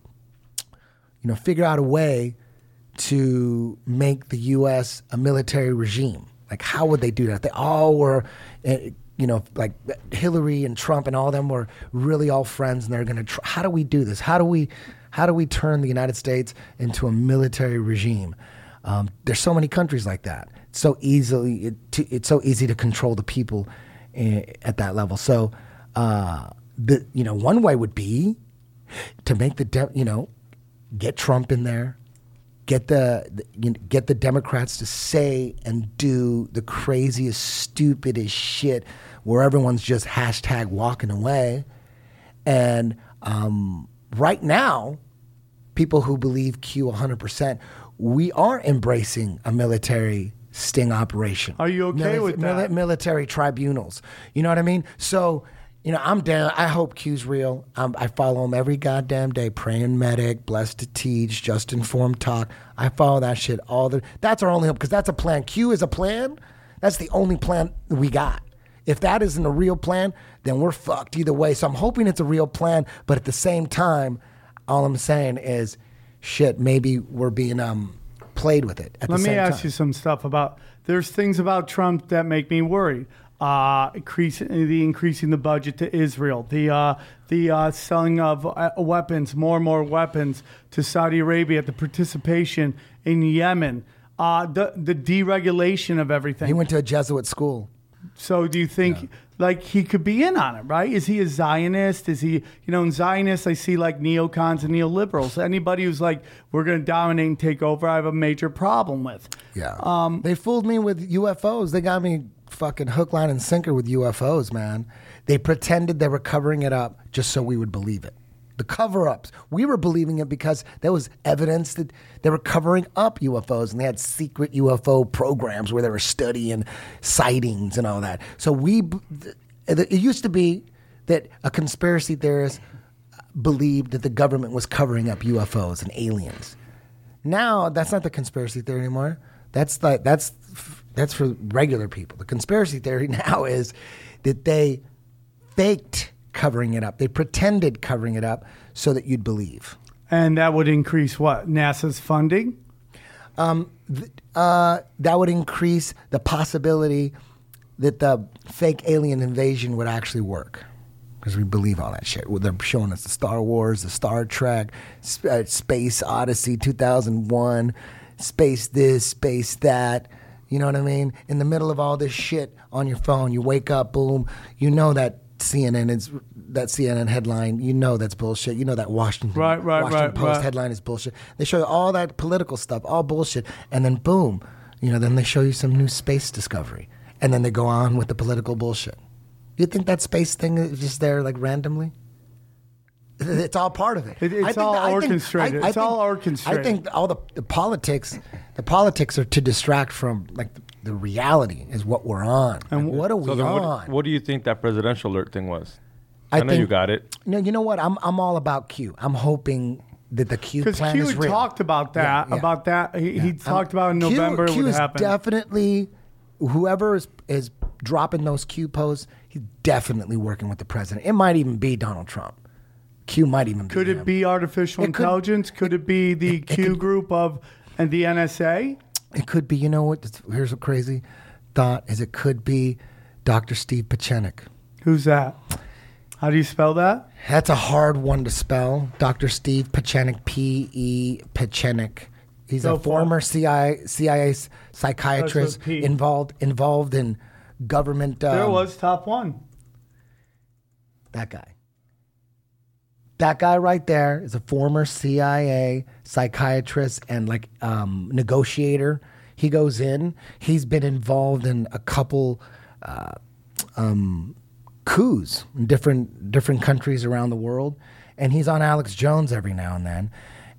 S5: you know figure out a way to make the US a military regime like how would they do that they all were uh, you know like Hillary and Trump and all them were really all friends and they're going to try how do we do this how do we how do we turn the United States into a military regime um, there's so many countries like that. It's so easily it, it's so easy to control the people eh, at that level. So, uh, the you know one way would be to make the de- you know get Trump in there, get the, the you know, get the Democrats to say and do the craziest, stupidest shit, where everyone's just hashtag walking away, and um, right now people who believe Q 100%, we are embracing a military sting operation.
S4: Are you okay with that?
S5: military tribunals. You know what I mean? So, you know, I'm down. I hope Q's real. Um, I follow him every goddamn day. Praying medic, blessed to teach, just informed talk. I follow that shit all the. That's our only hope because that's a plan. Q is a plan. That's the only plan we got. If that isn't a real plan, then we're fucked either way. So I'm hoping it's a real plan, but at the same time, all I'm saying is, shit, maybe we're being um played with it. At
S4: Let me ask
S5: time.
S4: you some stuff about. There's things about Trump that make me worried. Uh, increasing the increasing the budget to Israel, the uh, the uh, selling of uh, weapons, more and more weapons to Saudi Arabia, the participation in Yemen, uh, the the deregulation of everything.
S5: He went to a Jesuit school.
S4: So do you think like he could be in on it, right? Is he a Zionist? Is he, you know, in Zionists I see like neocons and neoliberals. Anybody who's like, we're going to dominate and take over, I have a major problem with.
S5: Yeah. Um, they fooled me with UFOs. They got me fucking hook, line, and sinker with UFOs, man. They pretended they were covering it up just so we would believe it. The cover ups. We were believing it because there was evidence that they were covering up UFOs and they had secret UFO programs where they were studying sightings and all that. So we, it used to be that a conspiracy theorist believed that the government was covering up UFOs and aliens. Now that's not the conspiracy theory anymore. That's like that's that's for regular people. The conspiracy theory now is that they faked covering it up. They pretended covering it up so that you'd believe.
S4: And that would increase what? NASA's funding?
S5: Uh, that would increase the possibility that the fake alien invasion would actually work. because we believe all that shit. They're showing us the Star Wars, the Star Trek, uh, Space Odyssey 2001, Space this, Space that. You know what I mean? In the middle of all this shit on your phone, you wake up, boom, you know that CNN is that CNN headline. You know that's bullshit. You know that Washington
S4: Right, right,
S5: Washington
S4: right,
S5: Post
S4: right.
S5: headline is bullshit. They show you all that political stuff, all bullshit, and then boom, you know, then they show you some new space discovery, and then they go on with the political bullshit. You think that space thing is just there like randomly? It's all part of it.
S4: It- it's
S5: I think
S4: all orchestrated. It's all orchestrated.
S5: I think all the, the politics, the politics are to distract from like the, the reality is what we're on.
S4: And
S5: Like, what are we
S6: So
S5: on?
S6: what, what do you think that presidential alert thing was?
S5: I
S6: I, know you got it.
S5: No, you know what? I'm I'm all about Q. I'm hoping that the Q
S4: Because
S5: plan
S4: Q
S5: is real.
S4: talked about that.
S5: Yeah, yeah.
S4: About that, he, he
S5: I'm-
S4: talked about in November
S5: Q
S4: it would
S5: is
S4: happen.
S5: definitely whoever is is dropping those Q posts. He's definitely working with the president. It might even be Donald Trump. Q might even.
S4: Be Could
S5: be
S4: it
S5: him.
S4: be artificial
S5: It
S4: intelligence? Could it be the
S5: it- it
S4: Q
S5: could-
S4: group of and the NSA?
S5: It could be. You know what? Here's a crazy thought: is it could be Dr. Steve Pieczenik.
S4: Who's that? How do you spell that?
S5: That's a hard one to spell. Dr. Steve Pieczenik, P E Pieczenik. He's a former CIA, CIA psychiatrist involved involved in government. Um,
S4: there was top one.
S5: that guy. That guy right there is a former CIA psychiatrist and like um, negotiator. He goes in. He's been involved in a couple uh, um, coups in different different countries around the world, and he's on Alex Jones every now and then.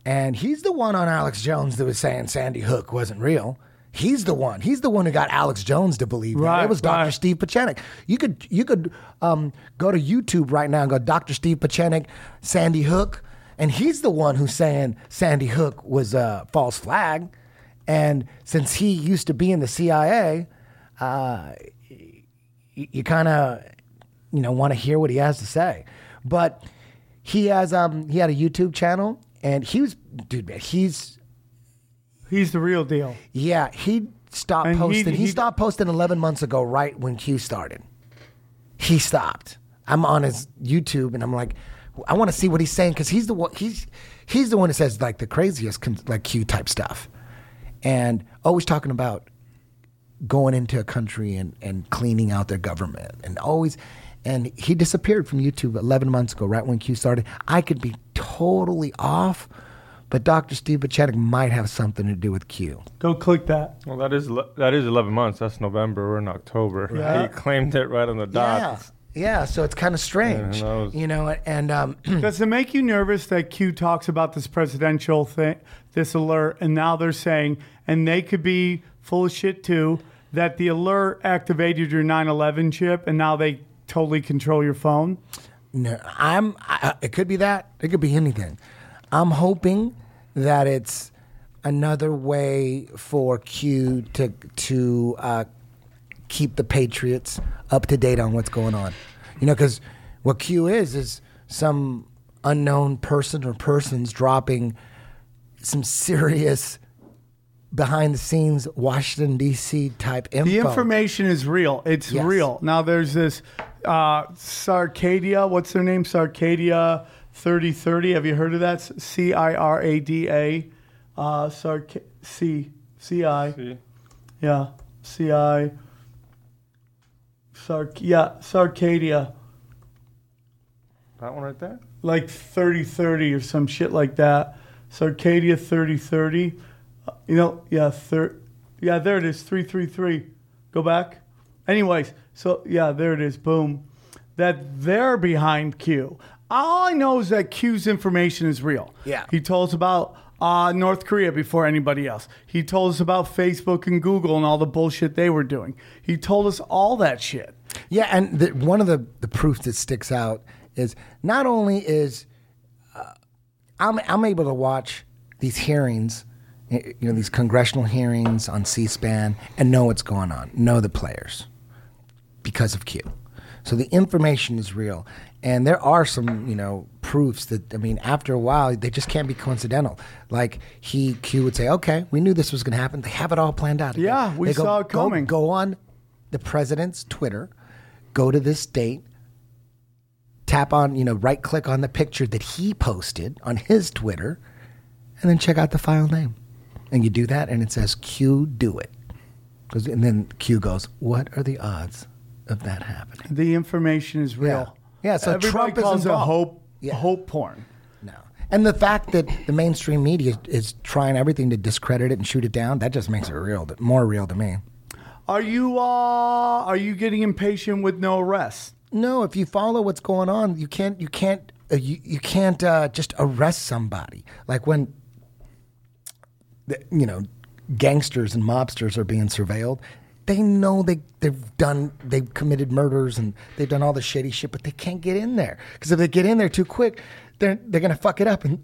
S5: And he's the one on Alex Jones that was saying Sandy Hook wasn't real. He's the one. He's the one who got Alex Jones to believe that.
S4: Right,
S5: It was Dr.
S4: right.
S5: Steve Pieczenik. You could you could um, go to YouTube right now and go Dr. Steve Pieczenik, Sandy Hook, and he's the one who's saying Sandy Hook was a false flag. And since he used to be in the CIA, uh, you, you kind of you know want to hear what he has to say. But he has um he had a YouTube channel and he was dude man, he's
S4: He's the real deal.
S5: yeah, he stopped
S4: And he-
S5: posting. He,
S4: he-
S5: stopped posting 11 months ago, right when Q started. He stopped. I'm on his YouTube, and I'm like, I want to see what he's saying because he's the one. He's he's the one that says like the craziest con- like Q type stuff, and always talking about going into a country and, and cleaning out their government and always and he disappeared from YouTube 11 months ago right when Q started I could be totally off but Dr. Steve Pieczenik might have something to do with Q
S4: Go click that.
S6: Well, that is le- that is 11 months. That's November. We're in October.
S4: Yeah.
S6: He claimed it right on the dot.
S5: Yeah, yeah. So it's kind of strange,
S6: who knows?
S5: you know. And um,
S4: Does it make you nervous that Q talks about this presidential thing, this alert, and now they're saying, and they could be full of shit too, that the alert activated your 9/11 chip, and now they totally control your phone?
S5: no, I'm. I, it could be that. It could be anything. I'm hoping that it's another way for Q to to uh, keep the Patriots up to date on what's going on. You know, because what Q is is some unknown person or persons dropping some serious behind the scenes Washington D.C. type info.
S4: The information is real. It's
S5: Yes.
S4: real. Now there's this uh, Sarcadia. What's their name? Sarcadia 3030. Have you heard of that? C I R A D A. Uh, Sarc- C C I. Yeah. C I. Sarc- yeah, Sarcadia.
S6: That one right there?
S4: Like 3030 or some shit like that. Sarcadia 3030. Uh, You know, yeah, thir- yeah, there it is, 333. Go back. Anyways, so yeah, there it is. Boom. That they're behind Q. All I know is that Q's information is real.
S5: Yeah.
S4: He told us about uh, North Korea before anybody else. He told us about Facebook and Google and all the bullshit they were doing. He told us all that shit.
S5: Yeah, and the, one of the, the proofs that sticks out is not only is uh, I'm I'm able to watch these hearings, you know, these congressional hearings on C-SPAN and know what's going on, know the players because of Q. So the information is real, and there are some you know proofs that I mean after a while they just can't be coincidental. Like he Q would say, okay, we knew this was going to happen. They have it all planned out.
S4: Yeah, we
S5: They go-
S4: saw it
S5: go-
S4: coming.
S5: go on the president's Twitter, go to this date, tap on, you know, right click on the picture that he posted on his Twitter, and then check out the file name. And you do that, and it says Q do it. And then Q goes, What are the odds of that happening?
S4: The information is real.
S5: Yeah. So
S4: Everybody
S5: Trump is
S4: calls it
S5: involved.
S4: hope,
S5: Yeah.
S4: hope porn.
S5: No. And the fact that the mainstream media is trying everything to discredit it and shoot it down, that just makes it real, more real to me.
S4: Are you uh are you getting impatient with no arrest?
S5: No, if you follow what's going on, you can't you can't uh, you, you can't uh, just arrest somebody. Like when the, you know gangsters and mobsters are being surveilled, they know they they've done they've committed murders and they've done all the shady shit, but they can't get in there because if they get in there too quick, they're they're gonna fuck it up and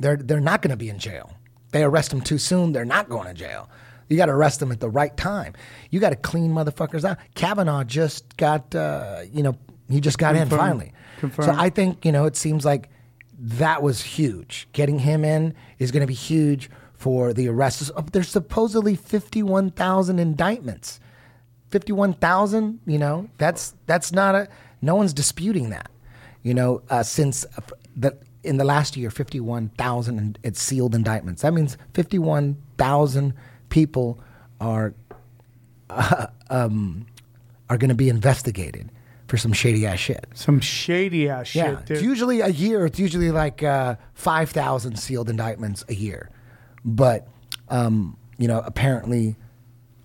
S5: they're they're not gonna be in jail. They arrest them too soon, they're not going to jail. You got to arrest them at the right time. You got to clean motherfuckers out. Kavanaugh just got, uh, you know, he just got in finally.
S4: Confirmed.
S5: So I think you know it seems like that was huge. Getting him in is going to be huge for the arrests. Uh, There's supposedly 51,000 indictments. 51,000, you know, that's that's not a no one's disputing that. You know, uh, since uh, the in the last year 51,000 and it's sealed indictments. That means 51,000 people are um, are going to be investigated for some shady ass shit.
S4: Some shady ass shit,
S5: Yeah,
S4: dude.
S5: it's usually a year. It's usually like uh, five thousand sealed indictments a year, but um, you know, apparently,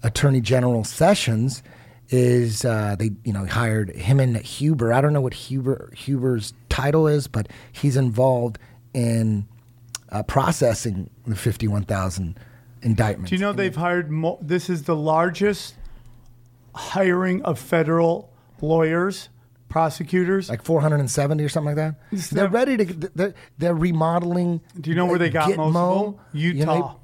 S5: Attorney General Sessions is uh, they you know hired him and Huber. I don't know what Huber Huber's title is, but he's involved in uh, processing the fifty-one thousand indictments.
S4: Do you know they've hired? Mo- this is the largest hiring of federal lawyers, prosecutors.
S5: like 470 or something like that. They're ready to. They're, they're remodeling.
S4: Do you know where they got most of them?
S5: You know,
S4: Utah.
S5: they-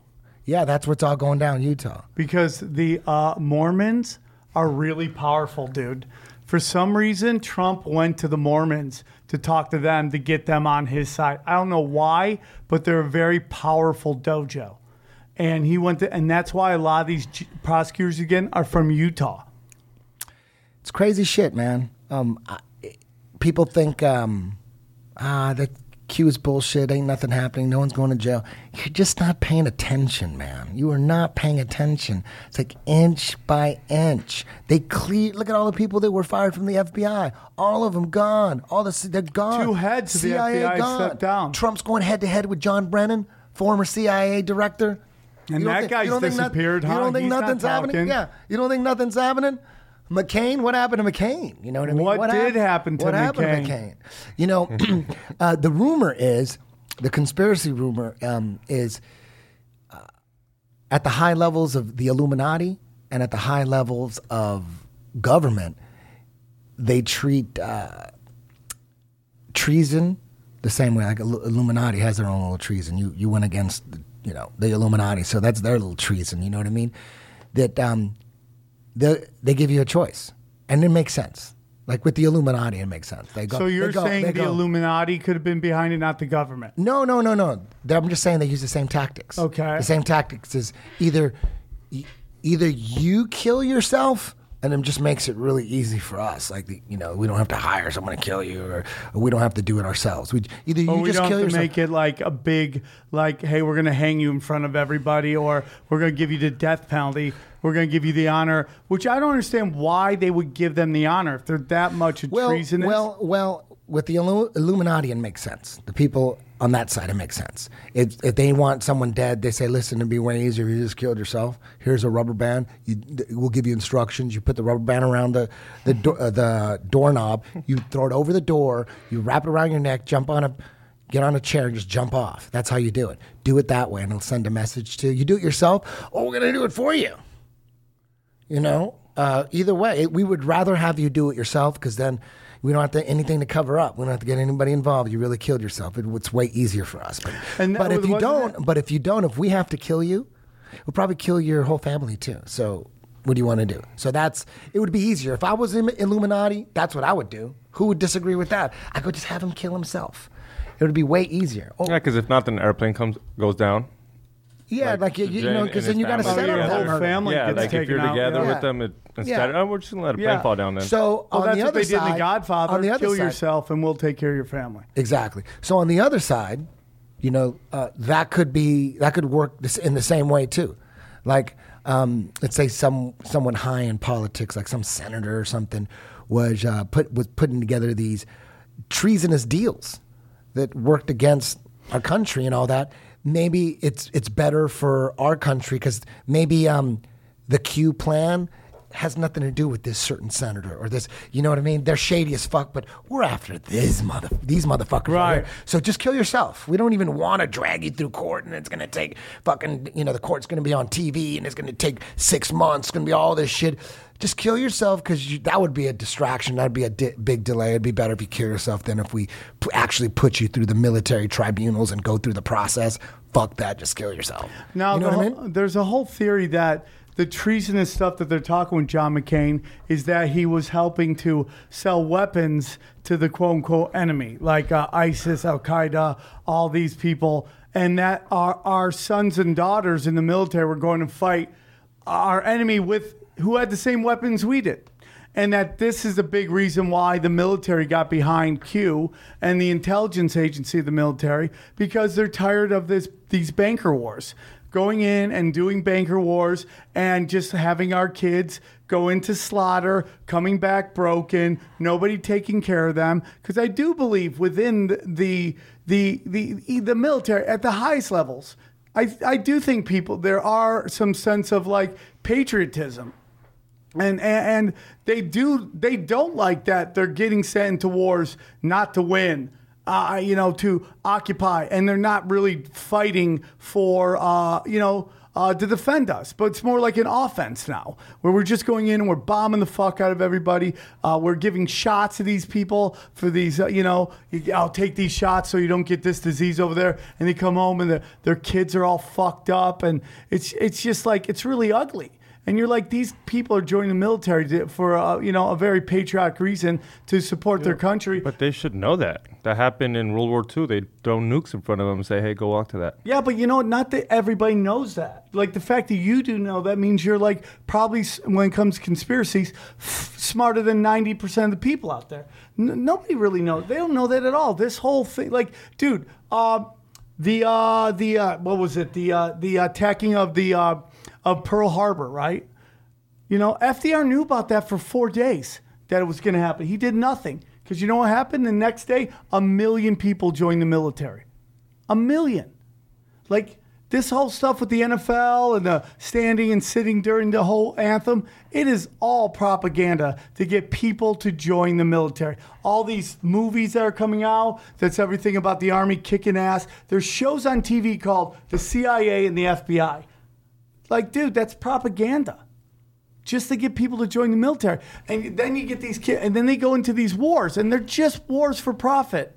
S5: yeah, that's what's all going down Utah.
S4: because the uh, Mormons are really powerful, dude. For some reason, Trump went to the Mormons to talk to them to get them on his side. I don't know why, but they're a very powerful dojo. And he went to, and that's why a lot of these prosecutors again are from Utah.
S5: It's crazy shit, man. Um, I, people think um, ah that Q is bullshit. Ain't nothing happening. No one's going to jail. You're just not paying attention, man. You are not paying attention. It's like inch by inch. They clear. Look at all the people that were fired from the FBI. All of them gone. All the they're gone.
S4: Two heads of the
S5: CIA
S4: FBI
S5: gone.
S4: stepped down.
S5: Trump's going head to head with John Brennan, former CIA director.
S4: And that
S5: think-
S4: guy's
S5: you don't think noth-
S4: disappeared,
S5: You don't think
S4: He's not
S5: nothing's happening? Yeah. You don't think nothing's happening? McCain, what happened to McCain? You know what I mean?
S4: What did
S5: hap-
S4: happen to
S5: what happened
S4: McCain?
S5: to McCain? You know, uh, the rumor is, the conspiracy rumor um, is uh, at the high levels of the Illuminati and at the high levels of government, they treat uh, treason the same way. Like Illuminati has their own little treason. You you went against the, you know the Illuminati, so that's their little treason. You know what I mean? That um, they they give you a choice, and it makes sense. Like with the Illuminati, it makes sense. They go.
S4: So you're
S5: go-
S4: saying the
S5: go-
S4: Illuminati could have been behind it, not the government?
S5: no, no, no, no. I'm just saying they use the same tactics.
S4: Okay.
S5: The same tactics is either either you kill yourself and it just makes it really easy for us. Like the, you know, we don't have to hire someone to kill you, or, or we don't have to do it ourselves. We either you
S4: we
S5: just
S4: don't
S5: kill
S4: have
S5: yourself.
S4: make it like a big, like, hey, we're going to hang you in front of everybody, or we're going to give you the death penalty. We're going to give you the honor, which I don't understand why they would give them the honor if they're that much
S5: well,
S4: treasonous.
S5: well, well. With the Illu- Illuminati, it makes sense. The people on that side, it makes sense. If, if they want someone dead, they say, "Listen, it'd be way easier if you just killed yourself. Here's a rubber band. You, we'll give you instructions. You put the rubber band around the the, do- uh, the doorknob. You throw it over the door. You wrap it around your neck. Jump on a get on a chair and just jump off. That's how you do it. Do it that way, and it'll send a message to you. Do it yourself. Oh, we're gonna do it for you. You know, uh, either way, we would rather have you do it yourself because then we don't have to, anything to cover up. We don't have to get anybody involved. You really killed yourself. It, it's way easier for us. But,
S4: And
S5: but if you don't,
S4: that-
S5: but if you don't, if we have to kill you, we'll probably kill your whole family too. So what do you want to do? So that's it. Would be easier if I was in Illuminati. That's what I would do. Who would disagree with that? I could just have him kill himself. It would be way easier. Oh,
S6: Yeah, because if not, then the airplane comes goes down.
S5: Yeah, like, you- you
S6: Jane
S5: know, 'cause
S6: and
S5: then you gotta
S6: family
S4: set up
S6: together.
S4: the whole family
S6: Yeah,
S4: gets
S6: like if
S4: taken
S6: you're
S4: out,
S6: together
S4: yeah.
S6: with them, it, instead,
S5: Yeah.
S6: oh, we're just gonna let a
S4: Yeah.
S6: fall down then.
S5: So
S4: Well,
S5: on
S4: that's
S5: the
S4: what
S5: other
S4: they did in
S5: side,
S4: The Godfather.
S5: on the other
S4: Kill
S5: side,
S4: yourself, and we'll take care of your family.
S5: Exactly. So on the other side, you know, uh, that could be that could work this, in the same way too. Like, um, let's say some someone high in politics, like some senator or something, was uh, put was putting together these treasonous deals that worked against our country and all that. Maybe it's it's better for our country because maybe um, the Q plan has nothing to do with this certain senator or this. You know what I mean? They're shady as fuck, but we're after this mother these motherfuckers.
S4: Right.
S5: here. So just kill yourself. We don't even want to drag you through court, and it's gonna take fucking. You know, the court's gonna be on TV, and it's gonna take six months. It's gonna be all this shit. Just kill yourself because that would be a distraction. That'd be a di- big delay. It'd be better if you kill yourself than if we p- actually put you through the military tribunals and go through the process. Fuck that. Just kill yourself.
S4: Now,
S5: you know
S4: the
S5: what I mean?
S4: there's a whole theory that the treasonous stuff that they're talking with John McCain is that he was helping to sell weapons to the quote unquote enemy, like uh, ISIS, Al Qaeda, all these people, and that our, our sons and daughters in the military were going to fight our enemy with who had the same weapons we did. And that this is a big reason why the military got behind Q and the intelligence agency of the military because they're tired of this these banker wars. Going in and doing banker wars and just having our kids go into slaughter, coming back broken, nobody taking care of them. Because I do believe within the the the the, the military at the highest levels, I, I do think people there are some sense of like patriotism and, and they do they don't like that they're getting sent into wars not to win uh, you know to occupy. And they're not really fighting for uh, you know uh, to defend us. But it's more like an offense now where we're just going in and we're bombing the fuck out of everybody. Uh, we're giving shots to these people for these uh, you know I'll take these shots so you don't get this disease over there. And they come home and their their kids are all fucked up. And it's it's just like it's really ugly and you're like, these people are joining the military to, for a, you know a very patriotic reason to support their country.
S6: But they should know that. That happened in World War II. They throw nukes in front of them and say, "Hey, go walk to that."
S4: yeah, but you know, not that everybody knows that. Like the fact that you do know that means you're like probably when it comes to conspiracies, f- smarter than ninety percent of the people out there. N- nobody really knows. They don't know that at all. This whole thing, like, dude, uh, the uh, the uh, what was it? The uh, the attacking of the uh, of Pearl Harbor, right? You know, FDR knew about that for four days that it was going to happen. He did nothing because you know what happened? The next day, a million people joined the military. A million. Like this whole stuff with the NFL and the standing and sitting during the whole anthem, it is all propaganda to get people to join the military. All these movies that are coming out, that's everything about the army kicking ass. There's shows on TV called the CIA and the FBI. Like, dude, that's propaganda just to get people to join the military. And then you get these kids, and then they go into these wars, and they're just wars for profit.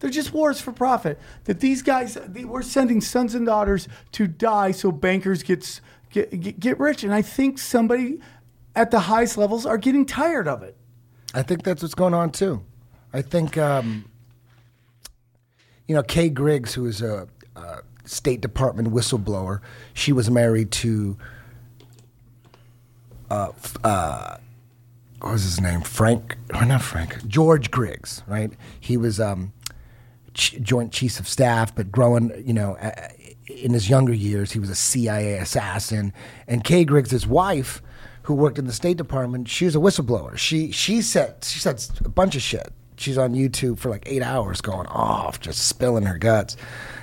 S4: They're just wars for profit. That these guys, they, we're sending sons and daughters to die so bankers gets, get, get, get rich. And I think somebody at the highest levels are getting tired of it.
S5: I think that's what's going on too. I think, um, you know, Kay Griggs, who is a, a State Department whistleblower, she was married to, uh, uh, what was his name? Frank, or not Frank, George Griggs, right? He was um, ch- Joint Chiefs of Staff, but growing, you know, in his younger years, he was a CIA assassin. And Kay Griggs, his wife, who worked in the State Department, she was a whistleblower. She she said she said a bunch of shit. She's on YouTube for like eight hours going off, just spilling her guts.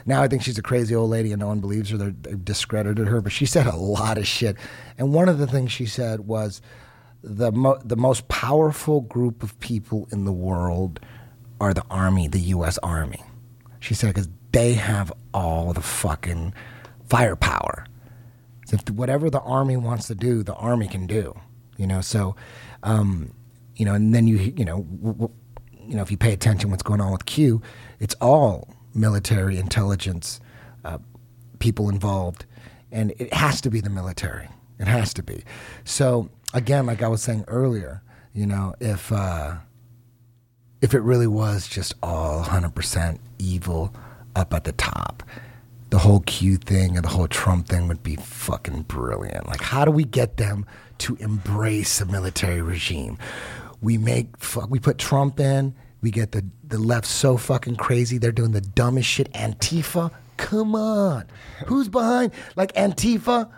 S5: Now I think she's a crazy old lady and no one believes her. They're, they've discredited her, but she said a lot of shit. And one of the things she said was the mo- the most powerful group of people in the world are the army, the U.S. Army. She said because they have all the fucking firepower. So if whatever the army wants to do, the army can do. You know, so um, you know, and then you you know, you know, if you pay attention, what's going on with Q, it's all military intelligence uh, people involved, and it has to be the military. It has to be. So again, like I was saying earlier, you know, if uh, if it really was just all 100% evil up at the top, the whole Q thing and the whole Trump thing would be fucking brilliant. Like, how do we get them to embrace a military regime? We make fuck, we put Trump in. We get the the left so fucking crazy. They're doing the dumbest shit. Antifa, come on, who's behind? Like Antifa.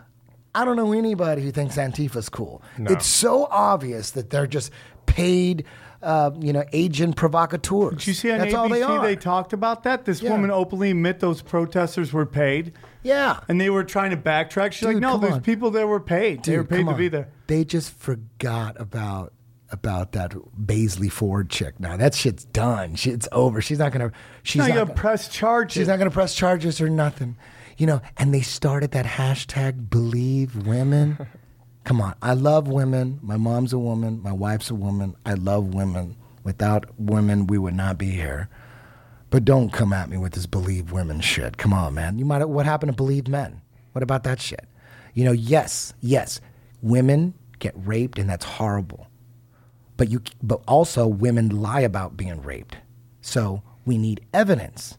S5: I don't know anybody who thinks Antifa's cool.
S6: No.
S5: It's so obvious that they're just paid, uh, you know, agent provocateurs.
S4: Did you see on
S5: That's
S4: ABC
S5: all they are.
S4: talked about that? This
S5: Yeah.
S4: woman openly admit those protesters were paid.
S5: yeah.
S4: And they were trying to backtrack. She's like, no, there's
S5: on.
S4: people that were paid. they were paid to
S5: on.
S4: be there.
S5: They just forgot about about that Blasey Ford chick. Now that shit's done. She, it's over. She's not gonna. She's
S4: Now
S5: not gonna,
S4: press charges.
S5: She's not gonna press charges or nothing. You know. And they started that hashtag Believe Women. Come on. I love women. My mom's a woman. My wife's a woman. I love women. Without women, we would not be here. But don't come at me with this believe women shit. Come on, man. You might what happened to believe men? What about that shit? You know, yes, yes, women get raped and that's horrible. But you but also women lie about being raped. So we need evidence.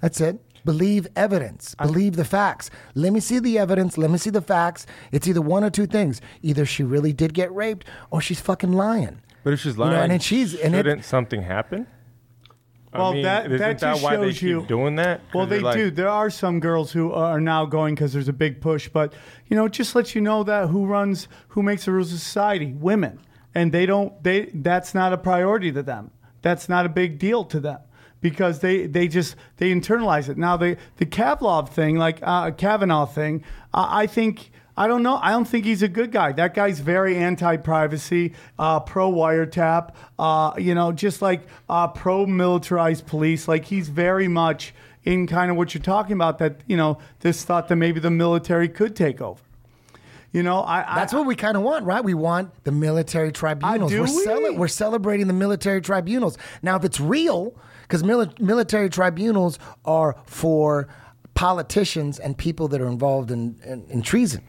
S5: That's it. Believe evidence. Believe the facts. Let me see the evidence. Let me see the facts. It's either one or two things. Either she really did get raped or she's fucking lying.
S6: But if she's
S5: You know,
S6: lying,
S5: and then she's- and it-
S6: shouldn't something happen?
S4: Well,
S6: I mean,
S4: that-
S6: isn't
S4: that just
S6: why they
S4: shows
S6: keep
S4: you-
S6: doing that.
S4: Well, they
S6: like-
S4: do. There are some girls who are now going because there's a big push, but you know, it just lets you know that who runs, who makes the rules of society, women, and they don't. They that's not a priority to them. That's not a big deal to them because they they just they internalize it. Now the the Kavlov thing, like uh, Kavanaugh thing, uh, I think. I don't know. I don't think he's a good guy. That guy's very anti-privacy, uh, pro-wiretap. Uh, you know, just like uh, pro-militarized police. Like he's very much in kind of what you're talking about. That you know, this thought that maybe the military could take over. You know, I, I
S5: That's what we kind of want, right? We want the military tribunals.
S4: do
S5: we're,
S4: we?
S5: cele- we're celebrating the military tribunals. Now, if it's real, because mili- military tribunals are for politicians and people that are involved in, in, in treason,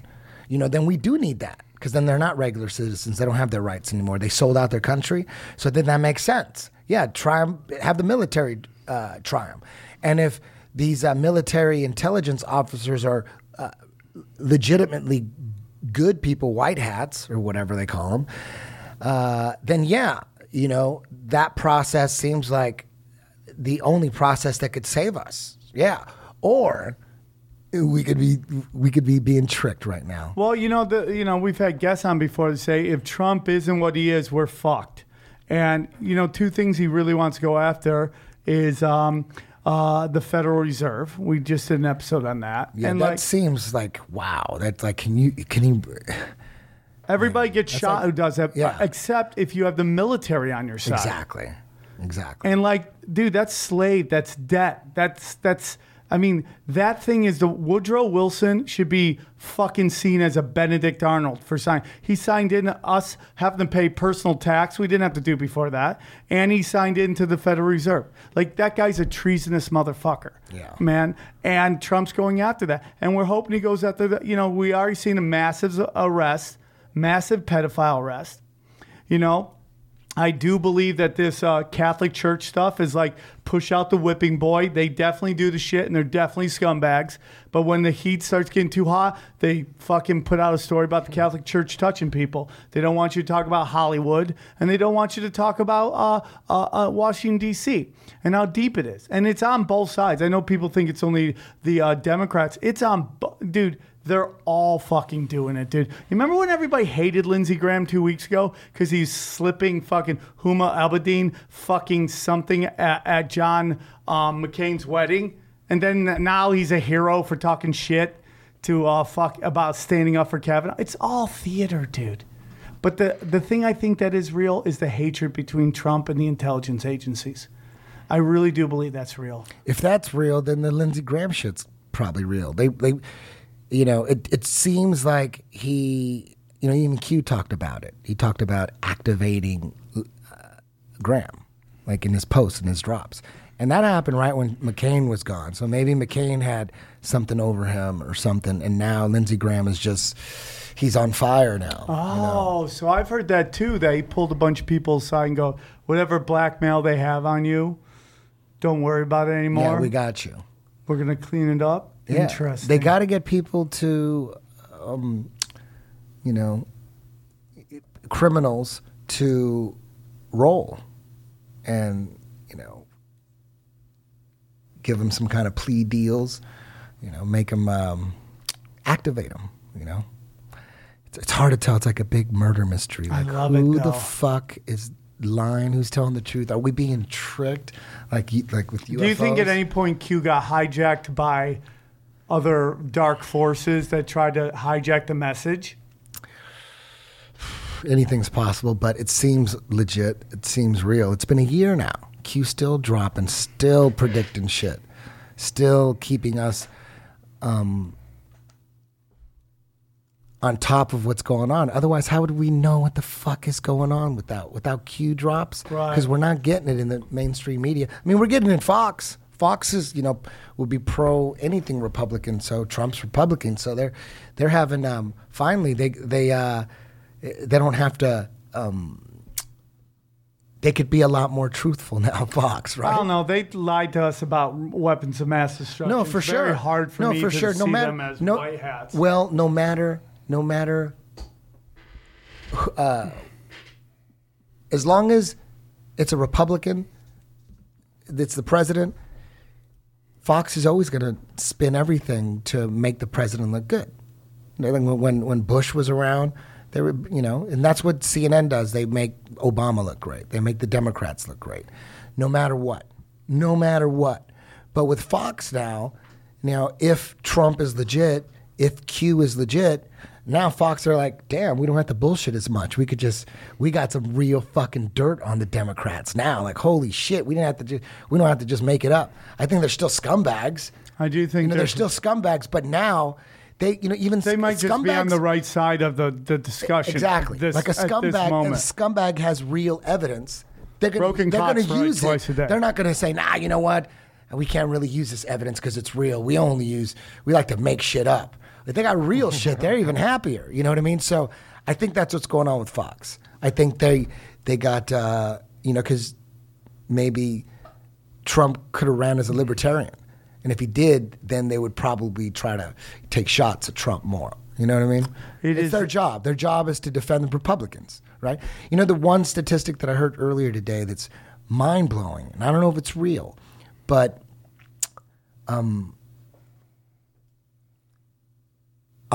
S5: you know, then we do need that. Because then they're not regular citizens. They don't have their rights anymore. They sold out their country. So then that makes sense. Yeah, try have the military uh, try 'em. And if these uh, military intelligence officers are uh, legitimately good people, white hats or whatever they call them, uh, then yeah, you know that process seems like the only process that could save us. Yeah, or we could be we could be being tricked right now.
S4: Well, you know, the you know we've had guests on before to say if Trump isn't what he is, we're fucked. And you know, two things he really wants to go after is um, uh, the Federal Reserve. We just did an episode on that.
S5: Yeah,
S4: and
S5: that
S4: like
S5: seems like wow. That's like can you can you?
S4: everybody gets shot
S5: like-
S4: who does that,
S5: yeah.
S4: except if you have the military on your side.
S5: Exactly, exactly.
S4: And like, dude, that's slave. That's debt. That's that's. I mean, that thing is the Woodrow Wilson should be fucking seen as a Benedict Arnold for signing. He signed in us having to pay personal tax. We didn't have to do before that, and he signed into the Federal Reserve. Like that guy's a treasonous motherfucker.
S5: Yeah.
S4: man. And Trump's going after that, and we're hoping he goes after that. You know, we already seen a massive arrest, massive pedophile arrest. You know, I do believe that this uh, Catholic Church stuff is like push out the whipping boy. They definitely do the shit and they're definitely scumbags. But when the heat starts getting too hot, they fucking put out a story about the Catholic Church touching people. They don't want you to talk about Hollywood and they don't want you to talk about uh, uh, uh, Washington, D.C. and how deep it is. And it's on both sides. I know people think it's only the uh, Democrats. It's on, dude. They're all fucking doing it, dude. You remember when everybody hated Lindsey Graham two weeks ago because he's slipping fucking Huma Abedin fucking something at, at John um, McCain's wedding, and then now he's a hero for talking shit to uh, fuck about standing up for Kavanaugh. It's all theater, dude. But the the thing I think that is real is the hatred between Trump and the intelligence agencies. I really do believe that's real.
S5: if that's real, then the Lindsey Graham shit's probably real. They, they, you know, it, it seems like he, you know, even Q talked about it. He talked about activating uh, Graham, like in his posts and his drops. And that happened right when McCain was gone. So maybe McCain had something over him or something. And now Lindsey Graham is just, he's on fire now.
S4: Oh, so I've heard that too. That he pulled a bunch of people aside and go, whatever blackmail they have on you, don't worry about it anymore.
S5: yeah, we got you.
S4: We're gonna clean it up.
S5: Yeah.
S4: Interesting.
S5: They got to get people to, um, you know, criminals to roll, and you know, give them some kind of plea deals. You know, make them um, activate them. You know, it's, it's hard to tell. It's like a big murder mystery.
S4: I
S5: Like
S4: love it,
S5: who
S4: though.
S5: the fuck is lying? Who's telling the truth? Are we being tricked? Like like with UFOs?
S4: Do you think at any point Q got hijacked by other dark forces that tried to hijack the message?
S5: anything's possible, but it seems legit. It seems real. It's been a year now. Q still dropping, still predicting shit, still keeping us um, on top of what's going on. Otherwise, how would we know what the fuck is going on without without Q drops?
S4: Right.
S5: Because we're not getting it in the mainstream media. I mean, we're getting it in Fox. Fox is, you know, will be pro anything Republican. So Trump's Republican. So they're they're having um, finally they they uh, they don't have to. Um, they could be a lot more truthful now, Fox, right?
S4: I don't know. They lied to us about weapons of mass destruction.
S5: No, for
S4: It's
S5: sure.
S4: Very hard for
S5: no,
S4: me
S5: for
S4: to
S5: sure.
S4: see
S5: no matter,
S4: them as
S5: no,
S4: white hats.
S5: Well, no matter, no matter. Uh, as long as it's a Republican, that's the president. Fox is always going to spin everything to make the president look good. When when Bush was around, they were you know, and that's what CNN does. They make Obama look great. They make the Democrats look great, no matter what, no matter what. But with Fox now, now if Trump is legit, if Q is legit, now Fox are like, damn, we don't have to bullshit as much. We could just, we got some real fucking dirt on the Democrats now. Like, holy shit, we didn't have to, ju- we don't have to just make it up. I think they're still scumbags.
S4: I do think
S5: You know, they're still scumbags, but now they, you know, even
S4: they might just be on the right side of the, the discussion.
S5: Exactly.
S4: This,
S5: like a scumbag, and a scumbag has real evidence. They're gonna,
S4: Broken
S5: they're
S4: cocks
S5: gonna
S4: right
S5: use it. They're not going to say, nah, you know what? We can't really use this evidence because it's real. We only use, we like to make shit up. If they got real shit, they're even happier. You know what I mean? So I think that's what's going on with Fox. I think they, they got, uh, you know, because maybe Trump could have ran as a libertarian. And if he did, then they would probably try to take shots at Trump more. You know what I mean?
S4: It
S5: it's
S4: is-
S5: their job. Their job is to defend the Republicans, right? You know, the one statistic that I heard earlier today that's mind blowing, and I don't know if it's real, but um,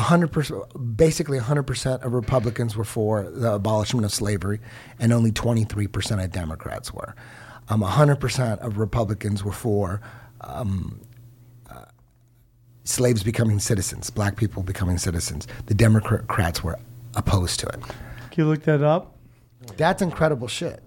S5: 100%, basically 100% of Republicans were for the abolishment of slavery, and only 23% of Democrats were. Um, 100% of Republicans were for um, uh, slaves becoming citizens, black people becoming citizens. The Democrats were opposed to it.
S4: Can you look that up?
S5: That's incredible shit,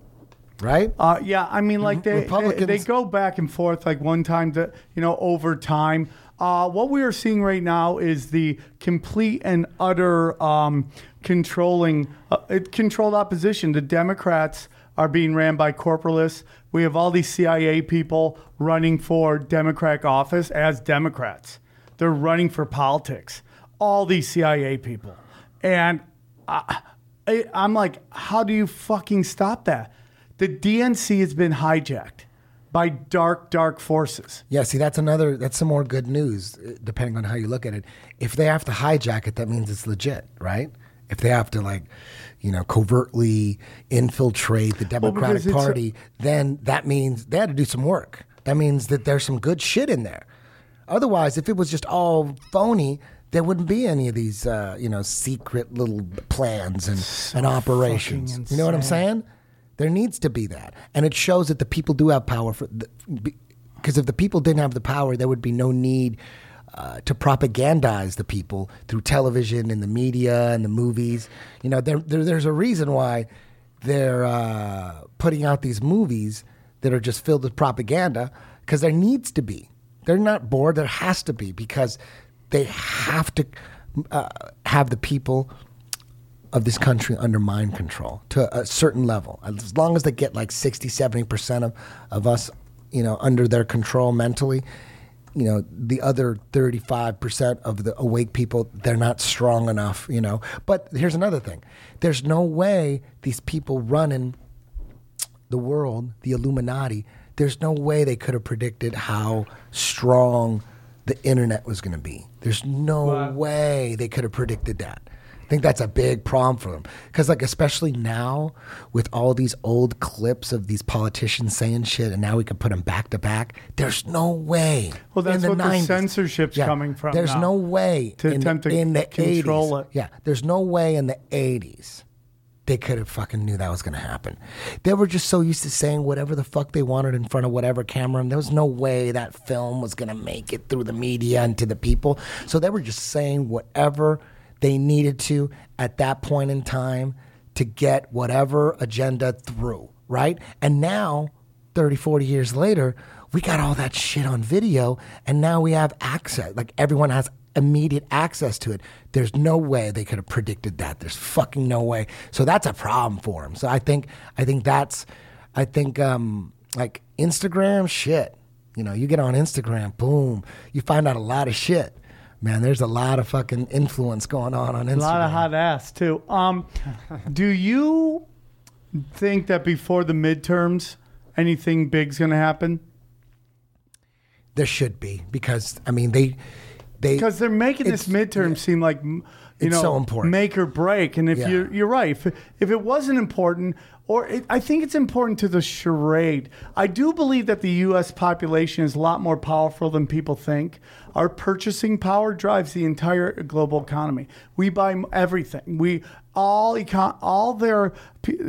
S5: right?
S4: Uh, yeah, I mean, like they, they
S5: Republicans-
S4: they go back and forth. Like one time, to, you know, over time. Uh, what we are seeing right now is the complete and utter um, controlling, uh, controlled opposition. The Democrats are being ran by corporalists. We have all these CIA people running for Democratic office as Democrats. They're running for politics. All these CIA people, and I, I, I'm like, how do you fucking stop that? The DNC has been hijacked by dark, dark forces.
S5: Yeah, see, that's another, that's some more good news, uh, depending on how you look at it. If they have to hijack it, that means it's legit, right? If they have to, like, you know, covertly infiltrate the Democratic
S4: because it's a-
S5: Party, then that means they had to do some work. That means that there's some good shit in there. Otherwise, if it was just all phony, there wouldn't be any of these, uh, you know, secret little plans and, and operations. You know what I'm saying? There needs to be that, and it shows that the people do have power. For because if the people didn't have the power, there would be no need uh, to propagandize the people through television and the media and the movies. You know, there, there there's a reason why they're uh, putting out these movies that are just filled with propaganda because there needs to be. They're not bored. There has to be because they have to uh, have the people of this country under mind control to a certain level. As long as they get like 60, 70% of, of us, you know, under their control mentally, you know, the other 35% of the awake people, they're not strong enough, you know. But here's another thing. There's no way these people running the world, the Illuminati, there's no way they could have predicted how strong the internet was going to be. There's no
S4: Wow.
S5: way they could have predicted that. I think that's a big problem for them because, like, especially now with all these old clips of these politicians saying shit, and now we can put them back to back. There's no way.
S4: Well, that's
S5: in the
S4: what the
S5: 90s
S4: censorship's coming from
S5: There's no way
S4: to
S5: in,
S4: attempt to
S5: in the
S4: control
S5: 80s.
S4: it.
S5: Yeah, there's no way in the 80s they could have fucking knew that was going to happen. They were just so used to saying whatever the fuck they wanted in front of whatever camera, and there was no way that film was going to make it through the media and to the people. So they were just saying whatever they needed to at that point in time to get whatever agenda through, right? And now, 30, 40 years later, we got all that shit on video, and now we have access. Like everyone has immediate access to it. There's no way they could have predicted that. There's fucking no way. So that's a problem for them. So I think I think that's I think um like Instagram shit. You know, you get on Instagram, boom, you find out a lot of shit. Man, there's a lot of fucking influence going on on Instagram.
S4: A lot of hot ass too. Um, do you think that before the midterms, anything big's going to happen?
S5: There should be because I mean they they
S4: Because they're making this midterm seem like m- you
S5: It's
S4: know
S5: so important.
S4: make or break. And if
S5: Yeah.
S4: you're you're right, if if it wasn't important, or it, I think it's important to the charade. I do believe that the U.S. population is a lot more powerful than people think. Our purchasing power drives the entire global economy. We buy everything. We all econ- all their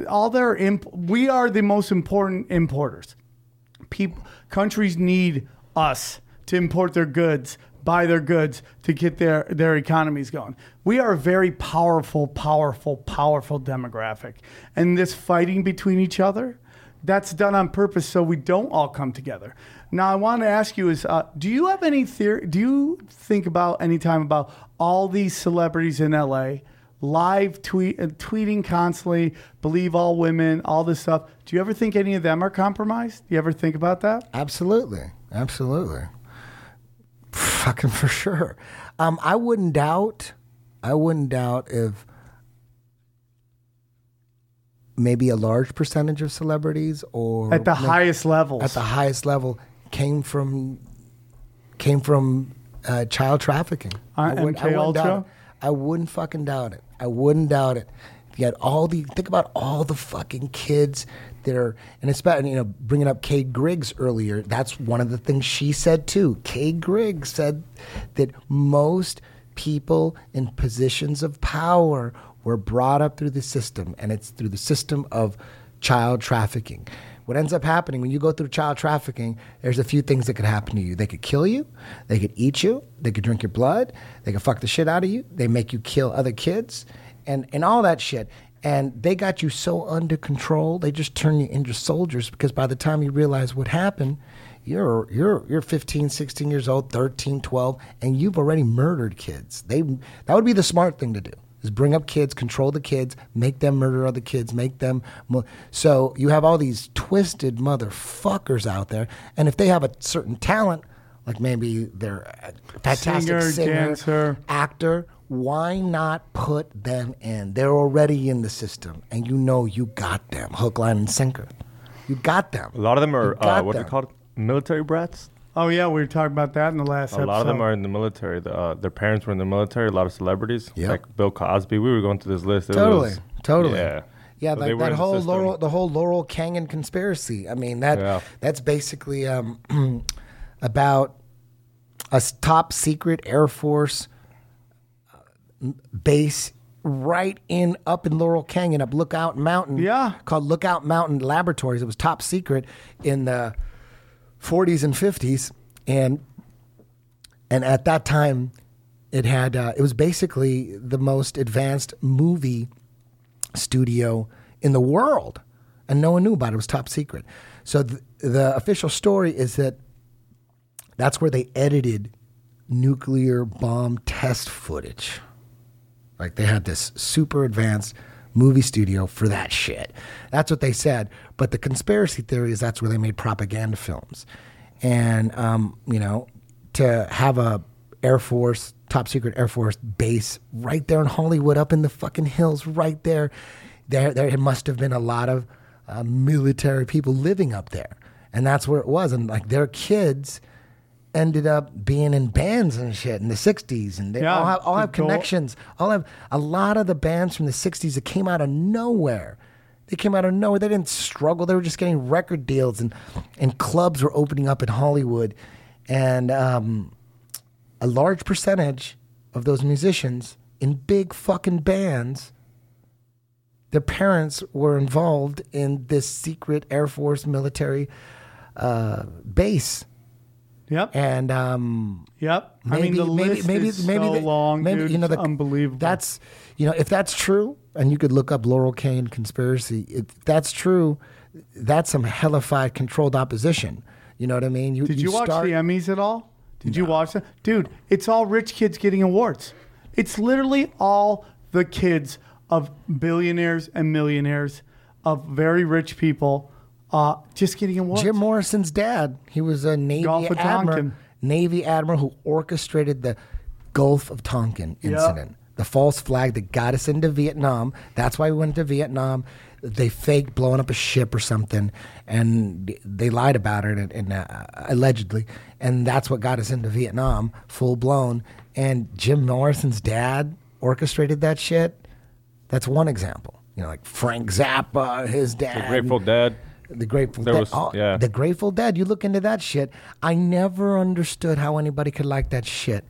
S4: all their imp- we are the most important importers people countries need us to import their goods buy their goods to get their their economies going. We are a very powerful powerful powerful demographic. And this fighting between each other that's done on purpose so we don't all come together. Now i want to ask you is uh, do you have any theory do you think about any time about all these celebrities in la live tweet uh, tweeting constantly believe all women all this stuff? Do you ever think any of them are compromised? Do you ever think about that?
S5: Absolutely, absolutely, fucking for sure. Um, I wouldn't doubt. I wouldn't doubt if maybe a large percentage of celebrities or
S4: at the
S5: maybe
S4: highest levels
S5: at the highest level came from came from uh, child trafficking.
S4: Uh,
S5: I, would,
S4: MK
S5: I wouldn't
S4: Ultra?
S5: doubt it. I wouldn't fucking doubt it. I wouldn't doubt it. You had all the think about all the fucking kids that are, and it's about you know bringing up Kay Griggs earlier. That's one of the things she said too. Kay Griggs said that most people in positions of power were brought up through the system, and it's through the system of child trafficking. What ends up happening when you go through child trafficking, there's a few things that could happen to you. They could kill you, they could eat you, they could drink your blood, they could fuck the shit out of you, they make you kill other kids, and, and all that shit. And they got you so under control, they just turn you into soldiers because by the time you realize what happened, you're you're you're 15, 16 years old, 13, 12, and you've already murdered kids. They that would be the smart thing to do is bring up kids, control the kids, make them murder other kids, make them. Mo- so you have all these twisted motherfuckers out there, and if they have a certain talent, like maybe they're a fantastic
S4: Singer,
S5: singer,
S4: dancer.
S5: actor, why not put them in? They're already in the system, and you know you got them, hook, line, and sinker. You got them.
S6: A lot of them are uh, what are they called? Military brats.
S4: oh yeah we were talking about that in the last episode.
S6: A
S4: episode
S6: lot of them are in the military. The, uh, their parents were in the military. A lot of celebrities,
S5: Yep.
S6: like Bill Cosby. We were going through this list. It
S5: Totally,
S6: was-
S5: totally.
S6: Yeah,
S5: Yeah,
S6: So
S5: like that
S6: in the
S5: whole
S6: system.
S5: Laurel, the whole Laurel Canyon conspiracy. I mean that
S6: Yeah.
S5: that's basically um, about a top secret Air Force uh, base right in up in Laurel Canyon, up Lookout Mountain.
S4: Yeah.
S5: called Lookout Mountain Laboratories. It was top secret in the 40s and 50s, and and at that time, it had uh, it was basically the most advanced movie studio in the world, and no one knew about it. It was top secret. So th- the official story is that that's where they edited nuclear bomb test footage. Like they had this super advanced movie studio for that shit. That's what they said. But the conspiracy theory is that's where they made propaganda films. And um, you know, to have a Air Force, top secret Air Force base right there in Hollywood, up in the fucking hills, right there. There, there must have been a lot of uh, military people living up there, and that's where it was. And like their kids, ended up being in bands and shit in the 60s and they
S4: Yeah,
S5: all have, all have connections. All have a lot of the bands from the 60s that came out of nowhere. They came out of nowhere. They didn't struggle. They were just getting record deals and and clubs were opening up in hollywood. And um, a large percentage of those musicians in big fucking bands their parents were involved in this secret air force military uh, base
S4: Yep.
S5: and um,
S4: Yep. I mean, the list is so
S5: they-
S4: long,
S5: maybe,
S4: dude.
S5: You know, the,
S4: unbelievable.
S5: That's you know, if that's true, and you could look up Laurel Canyon conspiracy. If that's true, that's some hellified controlled opposition. You know what I mean?
S4: Did you, watch
S5: start-
S4: the Emmys at all? Did you watch them? Dude, it's all rich kids getting awards. It's literally all the kids of billionaires and millionaires, of very rich people, uh, just getting awards.
S5: Jim Morrison's dad, he was a Navy
S4: Gulf of
S5: admiral,
S4: Tonkin.
S5: Navy admiral who orchestrated the Gulf of Tonkin incident, the false flag that got us into Vietnam. That's why we went to Vietnam. They faked blowing up a ship or something, and they lied about it, and, and uh, allegedly, and that's what got us into Vietnam, full blown. And Jim Morrison's dad orchestrated that shit. That's one example. You know, like Frank Zappa, his dad,
S6: The Grateful Dead.
S5: The Grateful Dead. oh,
S6: yeah.
S5: The Grateful Dead. You look into that shit. I never understood how anybody could like that shit.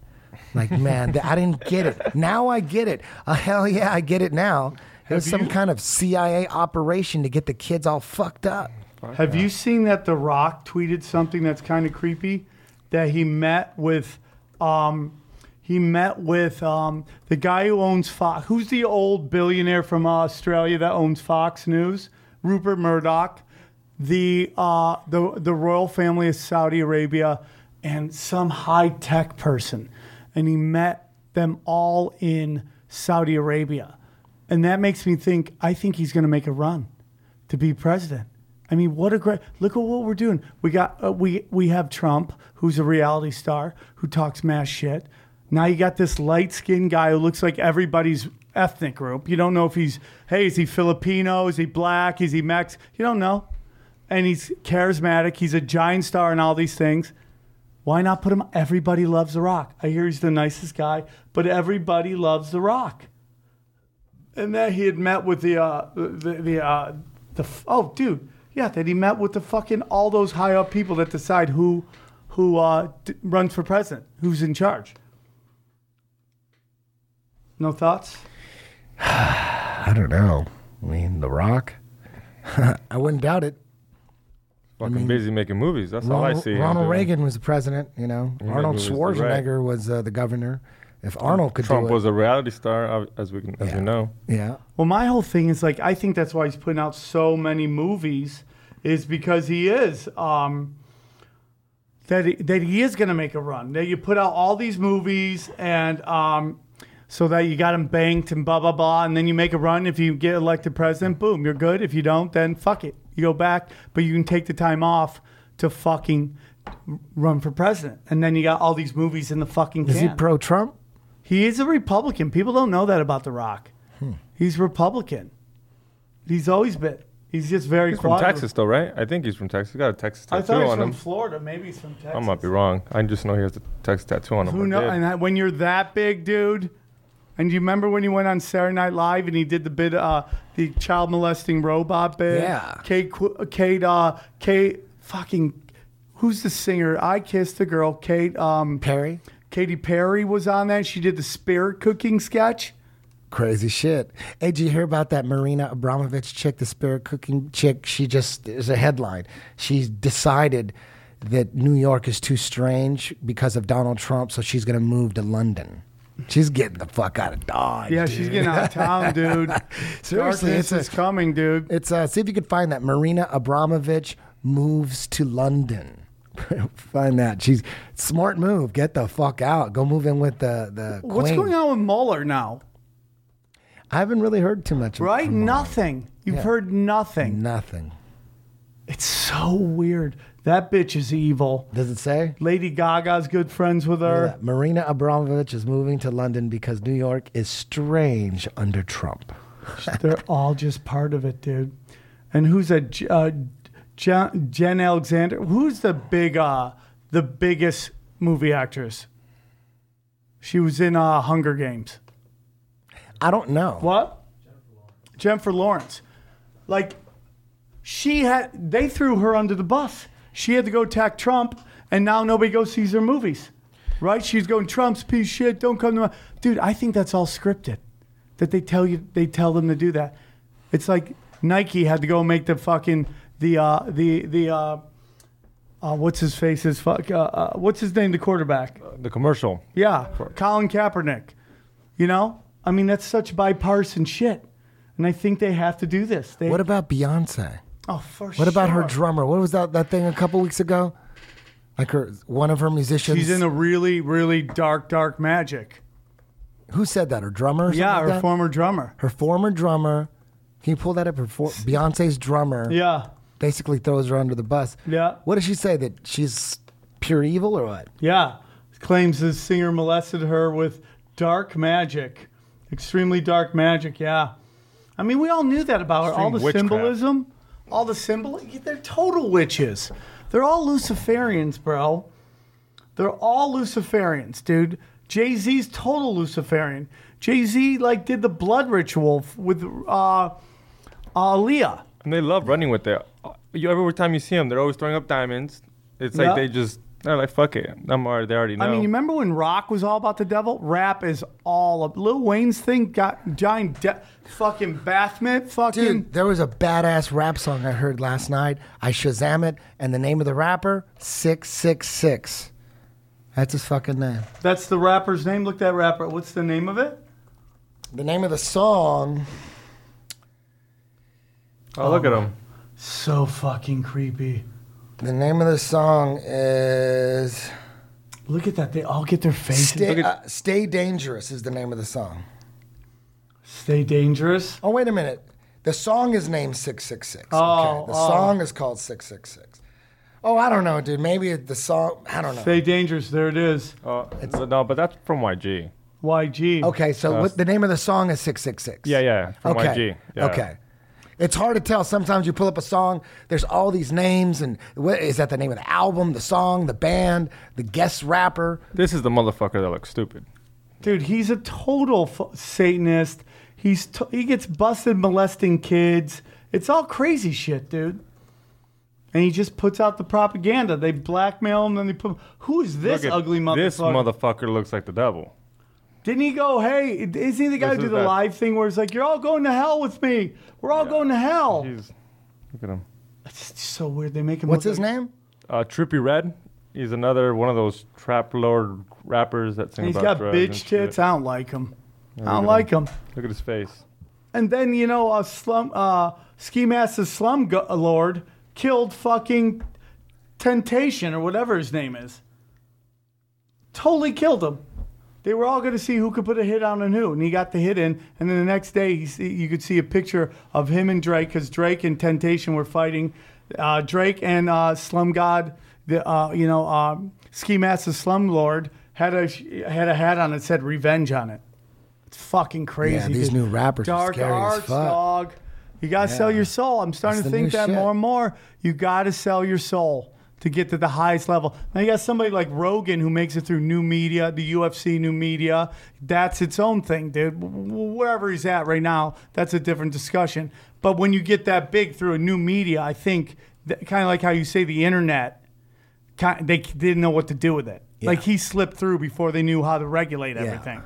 S5: Like, man, th- I didn't get it. Now I get it. Uh, hell yeah, I get it now. It was
S4: Have
S5: some
S4: you-
S5: kind of CIA operation to get the kids all fucked up.
S4: Have you seen that The Rock tweeted something that's kind of creepy? That he met with, um, he met with um, the guy who owns Fox. Who's the old billionaire from Australia that owns Fox News? Rupert Murdoch. The uh, the the royal family of Saudi Arabia and some high tech person, and he met them all in Saudi Arabia, and that makes me think. I think he's going to make a run to be president. I mean, what a great look at what we're doing. We got uh, we we have Trump, who's a reality star who talks mass shit. Now you got this light skinned guy who looks like everybody's ethnic group. You don't know if he's hey, is he Filipino? Is he black? Is he Mex? You don't know. And he's charismatic. He's a giant star and all these things. Why not put him? Everybody loves The Rock. I hear he's the nicest guy, but everybody loves The Rock and that he had met with the uh, the the uh, the oh dude yeah that he met with the fucking all those high up people that decide who who uh, d- runs for president who's in charge. No thoughts?
S5: I don't know. I mean, The Rock. I wouldn't doubt it.
S6: Fucking busy making movies. That's all I see.
S5: Ronald. Reagan was the president. You know,
S6: made
S5: Arnold
S6: movies, right.
S5: Schwarzenegger was uh, the governor. If Arnold could
S6: Trump
S5: do it,
S6: was a reality star, uh, as we can, as
S5: Yeah.
S6: we know.
S5: yeah.
S4: Well, my whole thing is like I think that's why he's putting out so many movies is because he is um, that he, that he is going to make a run. That you put out all these movies and um, so that you got him banked and blah blah blah, and then you make a run. If you get elected president, boom, you're good. If you don't, then fuck it, you go back. But you can take the time off to fucking run for president, and then you got all these movies in the fucking.
S5: Is he pro Trump?
S4: He is a Republican. People don't know that about The Rock. Hmm. He's Republican. He's always been. He's just very
S6: He's from. Texas, though, right? I think he's from Texas. He got a Texas tattoo on him.
S4: I
S6: tattoo
S4: thought he was
S6: on
S4: from
S6: him.
S4: Florida. Maybe he's from Texas.
S6: I might be wrong. I just know he has a Texas tattoo on him.
S4: Who knows? And that, when you're that big, dude. And do you remember when he went on Saturday Night Live and he did the bit, uh, the child molesting robot bit?
S5: Yeah.
S4: Kate, Kate, uh, Kate, fucking, who's the singer? I kissed a girl. Kate, um,
S5: Perry?
S4: Katy Perry was on that. She did the spirit cooking sketch.
S5: Crazy shit. Hey, did you hear about that Marina Abramovich chick, the spirit cooking chick? She just is a headline. She's decided that New York is too strange because of Donald Trump, so she's going to move to London. She's getting the fuck out of Dodge.
S4: Yeah,
S5: dude.
S4: she's getting out of town, dude.
S5: Seriously,
S4: Darkness
S5: it's a-
S4: is coming, dude.
S5: It's uh, see if you could find that Marina Abramovich moves to London. find that she's smart move. Get the fuck out. Go move in with the the
S4: What's
S5: queen.
S4: going on with Mueller now?
S5: I haven't really heard too much.
S4: Right? Nothing. You've
S5: Yeah.
S4: heard nothing.
S5: Nothing.
S4: It's so weird. That bitch is evil.
S5: Does it say?
S4: Lady Gaga's good friends with her.
S5: Yeah, Marina Abramovich is moving to London because New York is strange under Trump.
S4: They're all just part of it, dude. And who's a uh, Jen, Jen Alexander? Who's the big, uh, the biggest movie actress. She was in uh, Hunger Games.
S5: I don't know.
S4: What? Jennifer Lawrence. Like, she had, they threw her under the bus. She had to go attack Trump, and now nobody goes sees her movies. Right? She's going, Trump's piece of shit, don't come to my. Dude, I think that's all scripted. That they tell you, they tell them to do that. It's like Nike had to go make the fucking, the, uh, the, the, uh, uh, what's his face? His fuck, uh, uh, what's his name? The quarterback.
S6: The commercial.
S4: Yeah, Colin Kaepernick. You know, I mean, that's such bipartisan shit, and I think they have to do this. They,
S5: What about Beyonce?
S4: Oh, for
S5: What about her drummer? What was that that thing a couple weeks ago? Like her one of her musicians.
S4: She's in a really, really dark, dark magic.
S5: Who said that? Her drummer? Or something
S4: Yeah,
S5: like
S4: her
S5: that?
S4: former drummer.
S5: her former drummer. Can you pull that up? Her for, Beyonce's drummer
S4: Yeah,
S5: basically throws her under the bus.
S4: Yeah.
S5: What does she say? That she's pure evil or what?
S4: yeah. Claims the singer molested her with dark magic, extremely dark magic. Yeah, I mean, we all knew that about her. All
S6: Extreme
S4: the
S6: witchcraft.
S4: symbolism, all the symbol. They're total witches. They're all Luciferians, bro. They're all Luciferians, dude. Jay Z's total Luciferian. Jay Z like did the blood ritual with uh, uh, Leah.
S6: And they love running with it. You every time you see them, they're always throwing up diamonds. It's
S4: Yeah.
S6: like they just they're like fuck it. I'm already they already know.
S4: I mean, you remember when rock was all about the devil? Rap is all of Lil Wayne's thing. Got giant de- fucking bath. Fucking
S5: Dude, there was a badass rap song I heard last night. I Shazam it, and the name of the rapper, 666. That's his fucking name.
S4: that's the rapper's name. Look that rapper. What's the name of it?
S5: The name of the song,
S6: oh look at um, him.
S4: So fucking creepy.
S5: The name of the song is
S4: Look at that. They all get their faces.
S5: Stay,
S6: at-
S5: uh, Stay Dangerous is the name of the song.
S4: Stay dangerous.
S5: Oh, wait a minute. The song is named 666.
S4: Oh,
S5: okay. The
S4: oh.
S5: song is called 666. Oh, I don't know, dude. Maybe the song, I don't know.
S4: Stay dangerous. There it is.
S6: Uh, no, but that's from YG.
S4: YG.
S5: Okay, so what, the name of the song is 666.
S6: Yeah, yeah, from
S5: okay.
S6: YG. Yeah.
S5: Okay. It's hard to tell. Sometimes you pull up a song, there's all these names, and what is that the name of the album, the song, the band, the guest rapper?
S6: This is the motherfucker that looks stupid.
S4: Dude, he's a total f- Satanist. He's t- he gets busted molesting kids. It's all crazy shit, dude. And he just puts out the propaganda. They blackmail him, and they put. Who is this
S6: Look at-
S4: ugly motherfucker?
S6: This motherfucker looks like the devil.
S4: Didn't he go? Hey, isn't he the guy who
S6: This
S4: do
S6: is
S4: the
S6: that-
S4: live thing where it's like, "You're all going to hell with me. We're all going to hell."
S6: He's look at him.
S4: It's so weird. They make him.
S5: What's
S4: look
S5: his
S4: like-
S5: name?
S6: Uh, Trippie Redd. He's another one of those trap lord rappers that sing
S4: He's
S6: about
S4: got
S6: drugs and
S4: bitch
S6: shit.
S4: tits. I don't like him. I don't like him.
S6: Look at his face.
S4: And then you know, a slum, uh, ski master slum go- lord killed fucking Temptation or whatever his name is. Totally killed him. They were all going to see who could put a hit on and who, and he got the hit in. And then the next day, he see, you could see a picture of him and Drake because Drake and Temptation were fighting. Uh, Drake and uh, Slum God, the uh, you know um, Ski Master Slum Lord had a had a hat on that said "Revenge" on it. It's fucking crazy.
S5: Yeah, these
S4: dude.
S5: new rappers are
S4: Dark
S5: scary as
S4: arts,
S5: fuck.
S4: dog. You gotta sell your soul. I'm starting
S5: That's
S4: to think that
S5: shit.
S4: more and more. You gotta sell your soul to get to the highest level. Now you got somebody like Rogan who makes it through new media, the UFC new media. That's its own thing, dude. Wherever he's at right now, that's a different discussion. But when you get that big through a new media, I think kind of like how you say the internet, ki- they didn't know what to do with it. Like he slipped through before they knew how to regulate everything.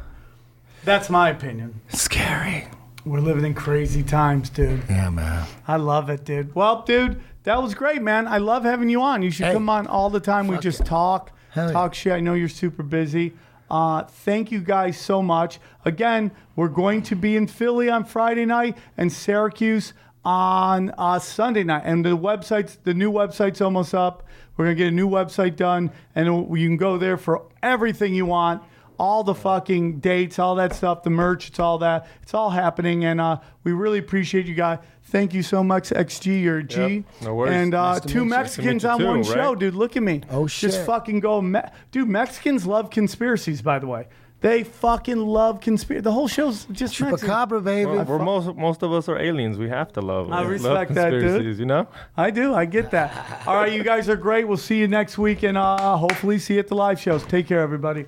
S4: That's my opinion.
S5: Scary.
S4: We're living in crazy times, dude.
S5: Yeah, man.
S4: I love it, dude. Well, dude, that was great, man. I love having you on. You should
S5: Hey.
S4: come on all the time. We
S5: Fuck
S4: just
S5: yeah.
S4: talk,
S5: Hell yeah.
S4: talk shit. I know you're super busy. Uh, thank you guys so much. Again, we're going to be in Philly on Friday night and Syracuse on uh, Sunday night. And the website's the new website's almost up. We're gonna get a new website done, and you can go there for everything you want all the fucking dates, all that stuff, the merch, it's all that. It's all happening, and uh, we really appreciate you guys. Thank you so much, XG or G.
S6: Yep, no worries.
S4: And uh,
S5: Nice
S4: two. Mexicans
S6: Nice
S4: on
S6: to meet you
S4: one
S6: too,
S4: show, dude. Look at me.
S5: Oh, shit.
S4: Just fucking go, Me- dude. Mexicans love conspiracies, by the way. They fucking love conspiracy. The whole show's just Mexican.
S5: Chupacabra, baby.
S6: Well, we're most most of us are aliens. We have to love.
S4: I
S6: love
S4: respect that, dude.
S6: You know.
S4: I do. I get that. All right, you guys are great. We'll see you next week, and uh, hopefully see you at the live shows. Take care, everybody.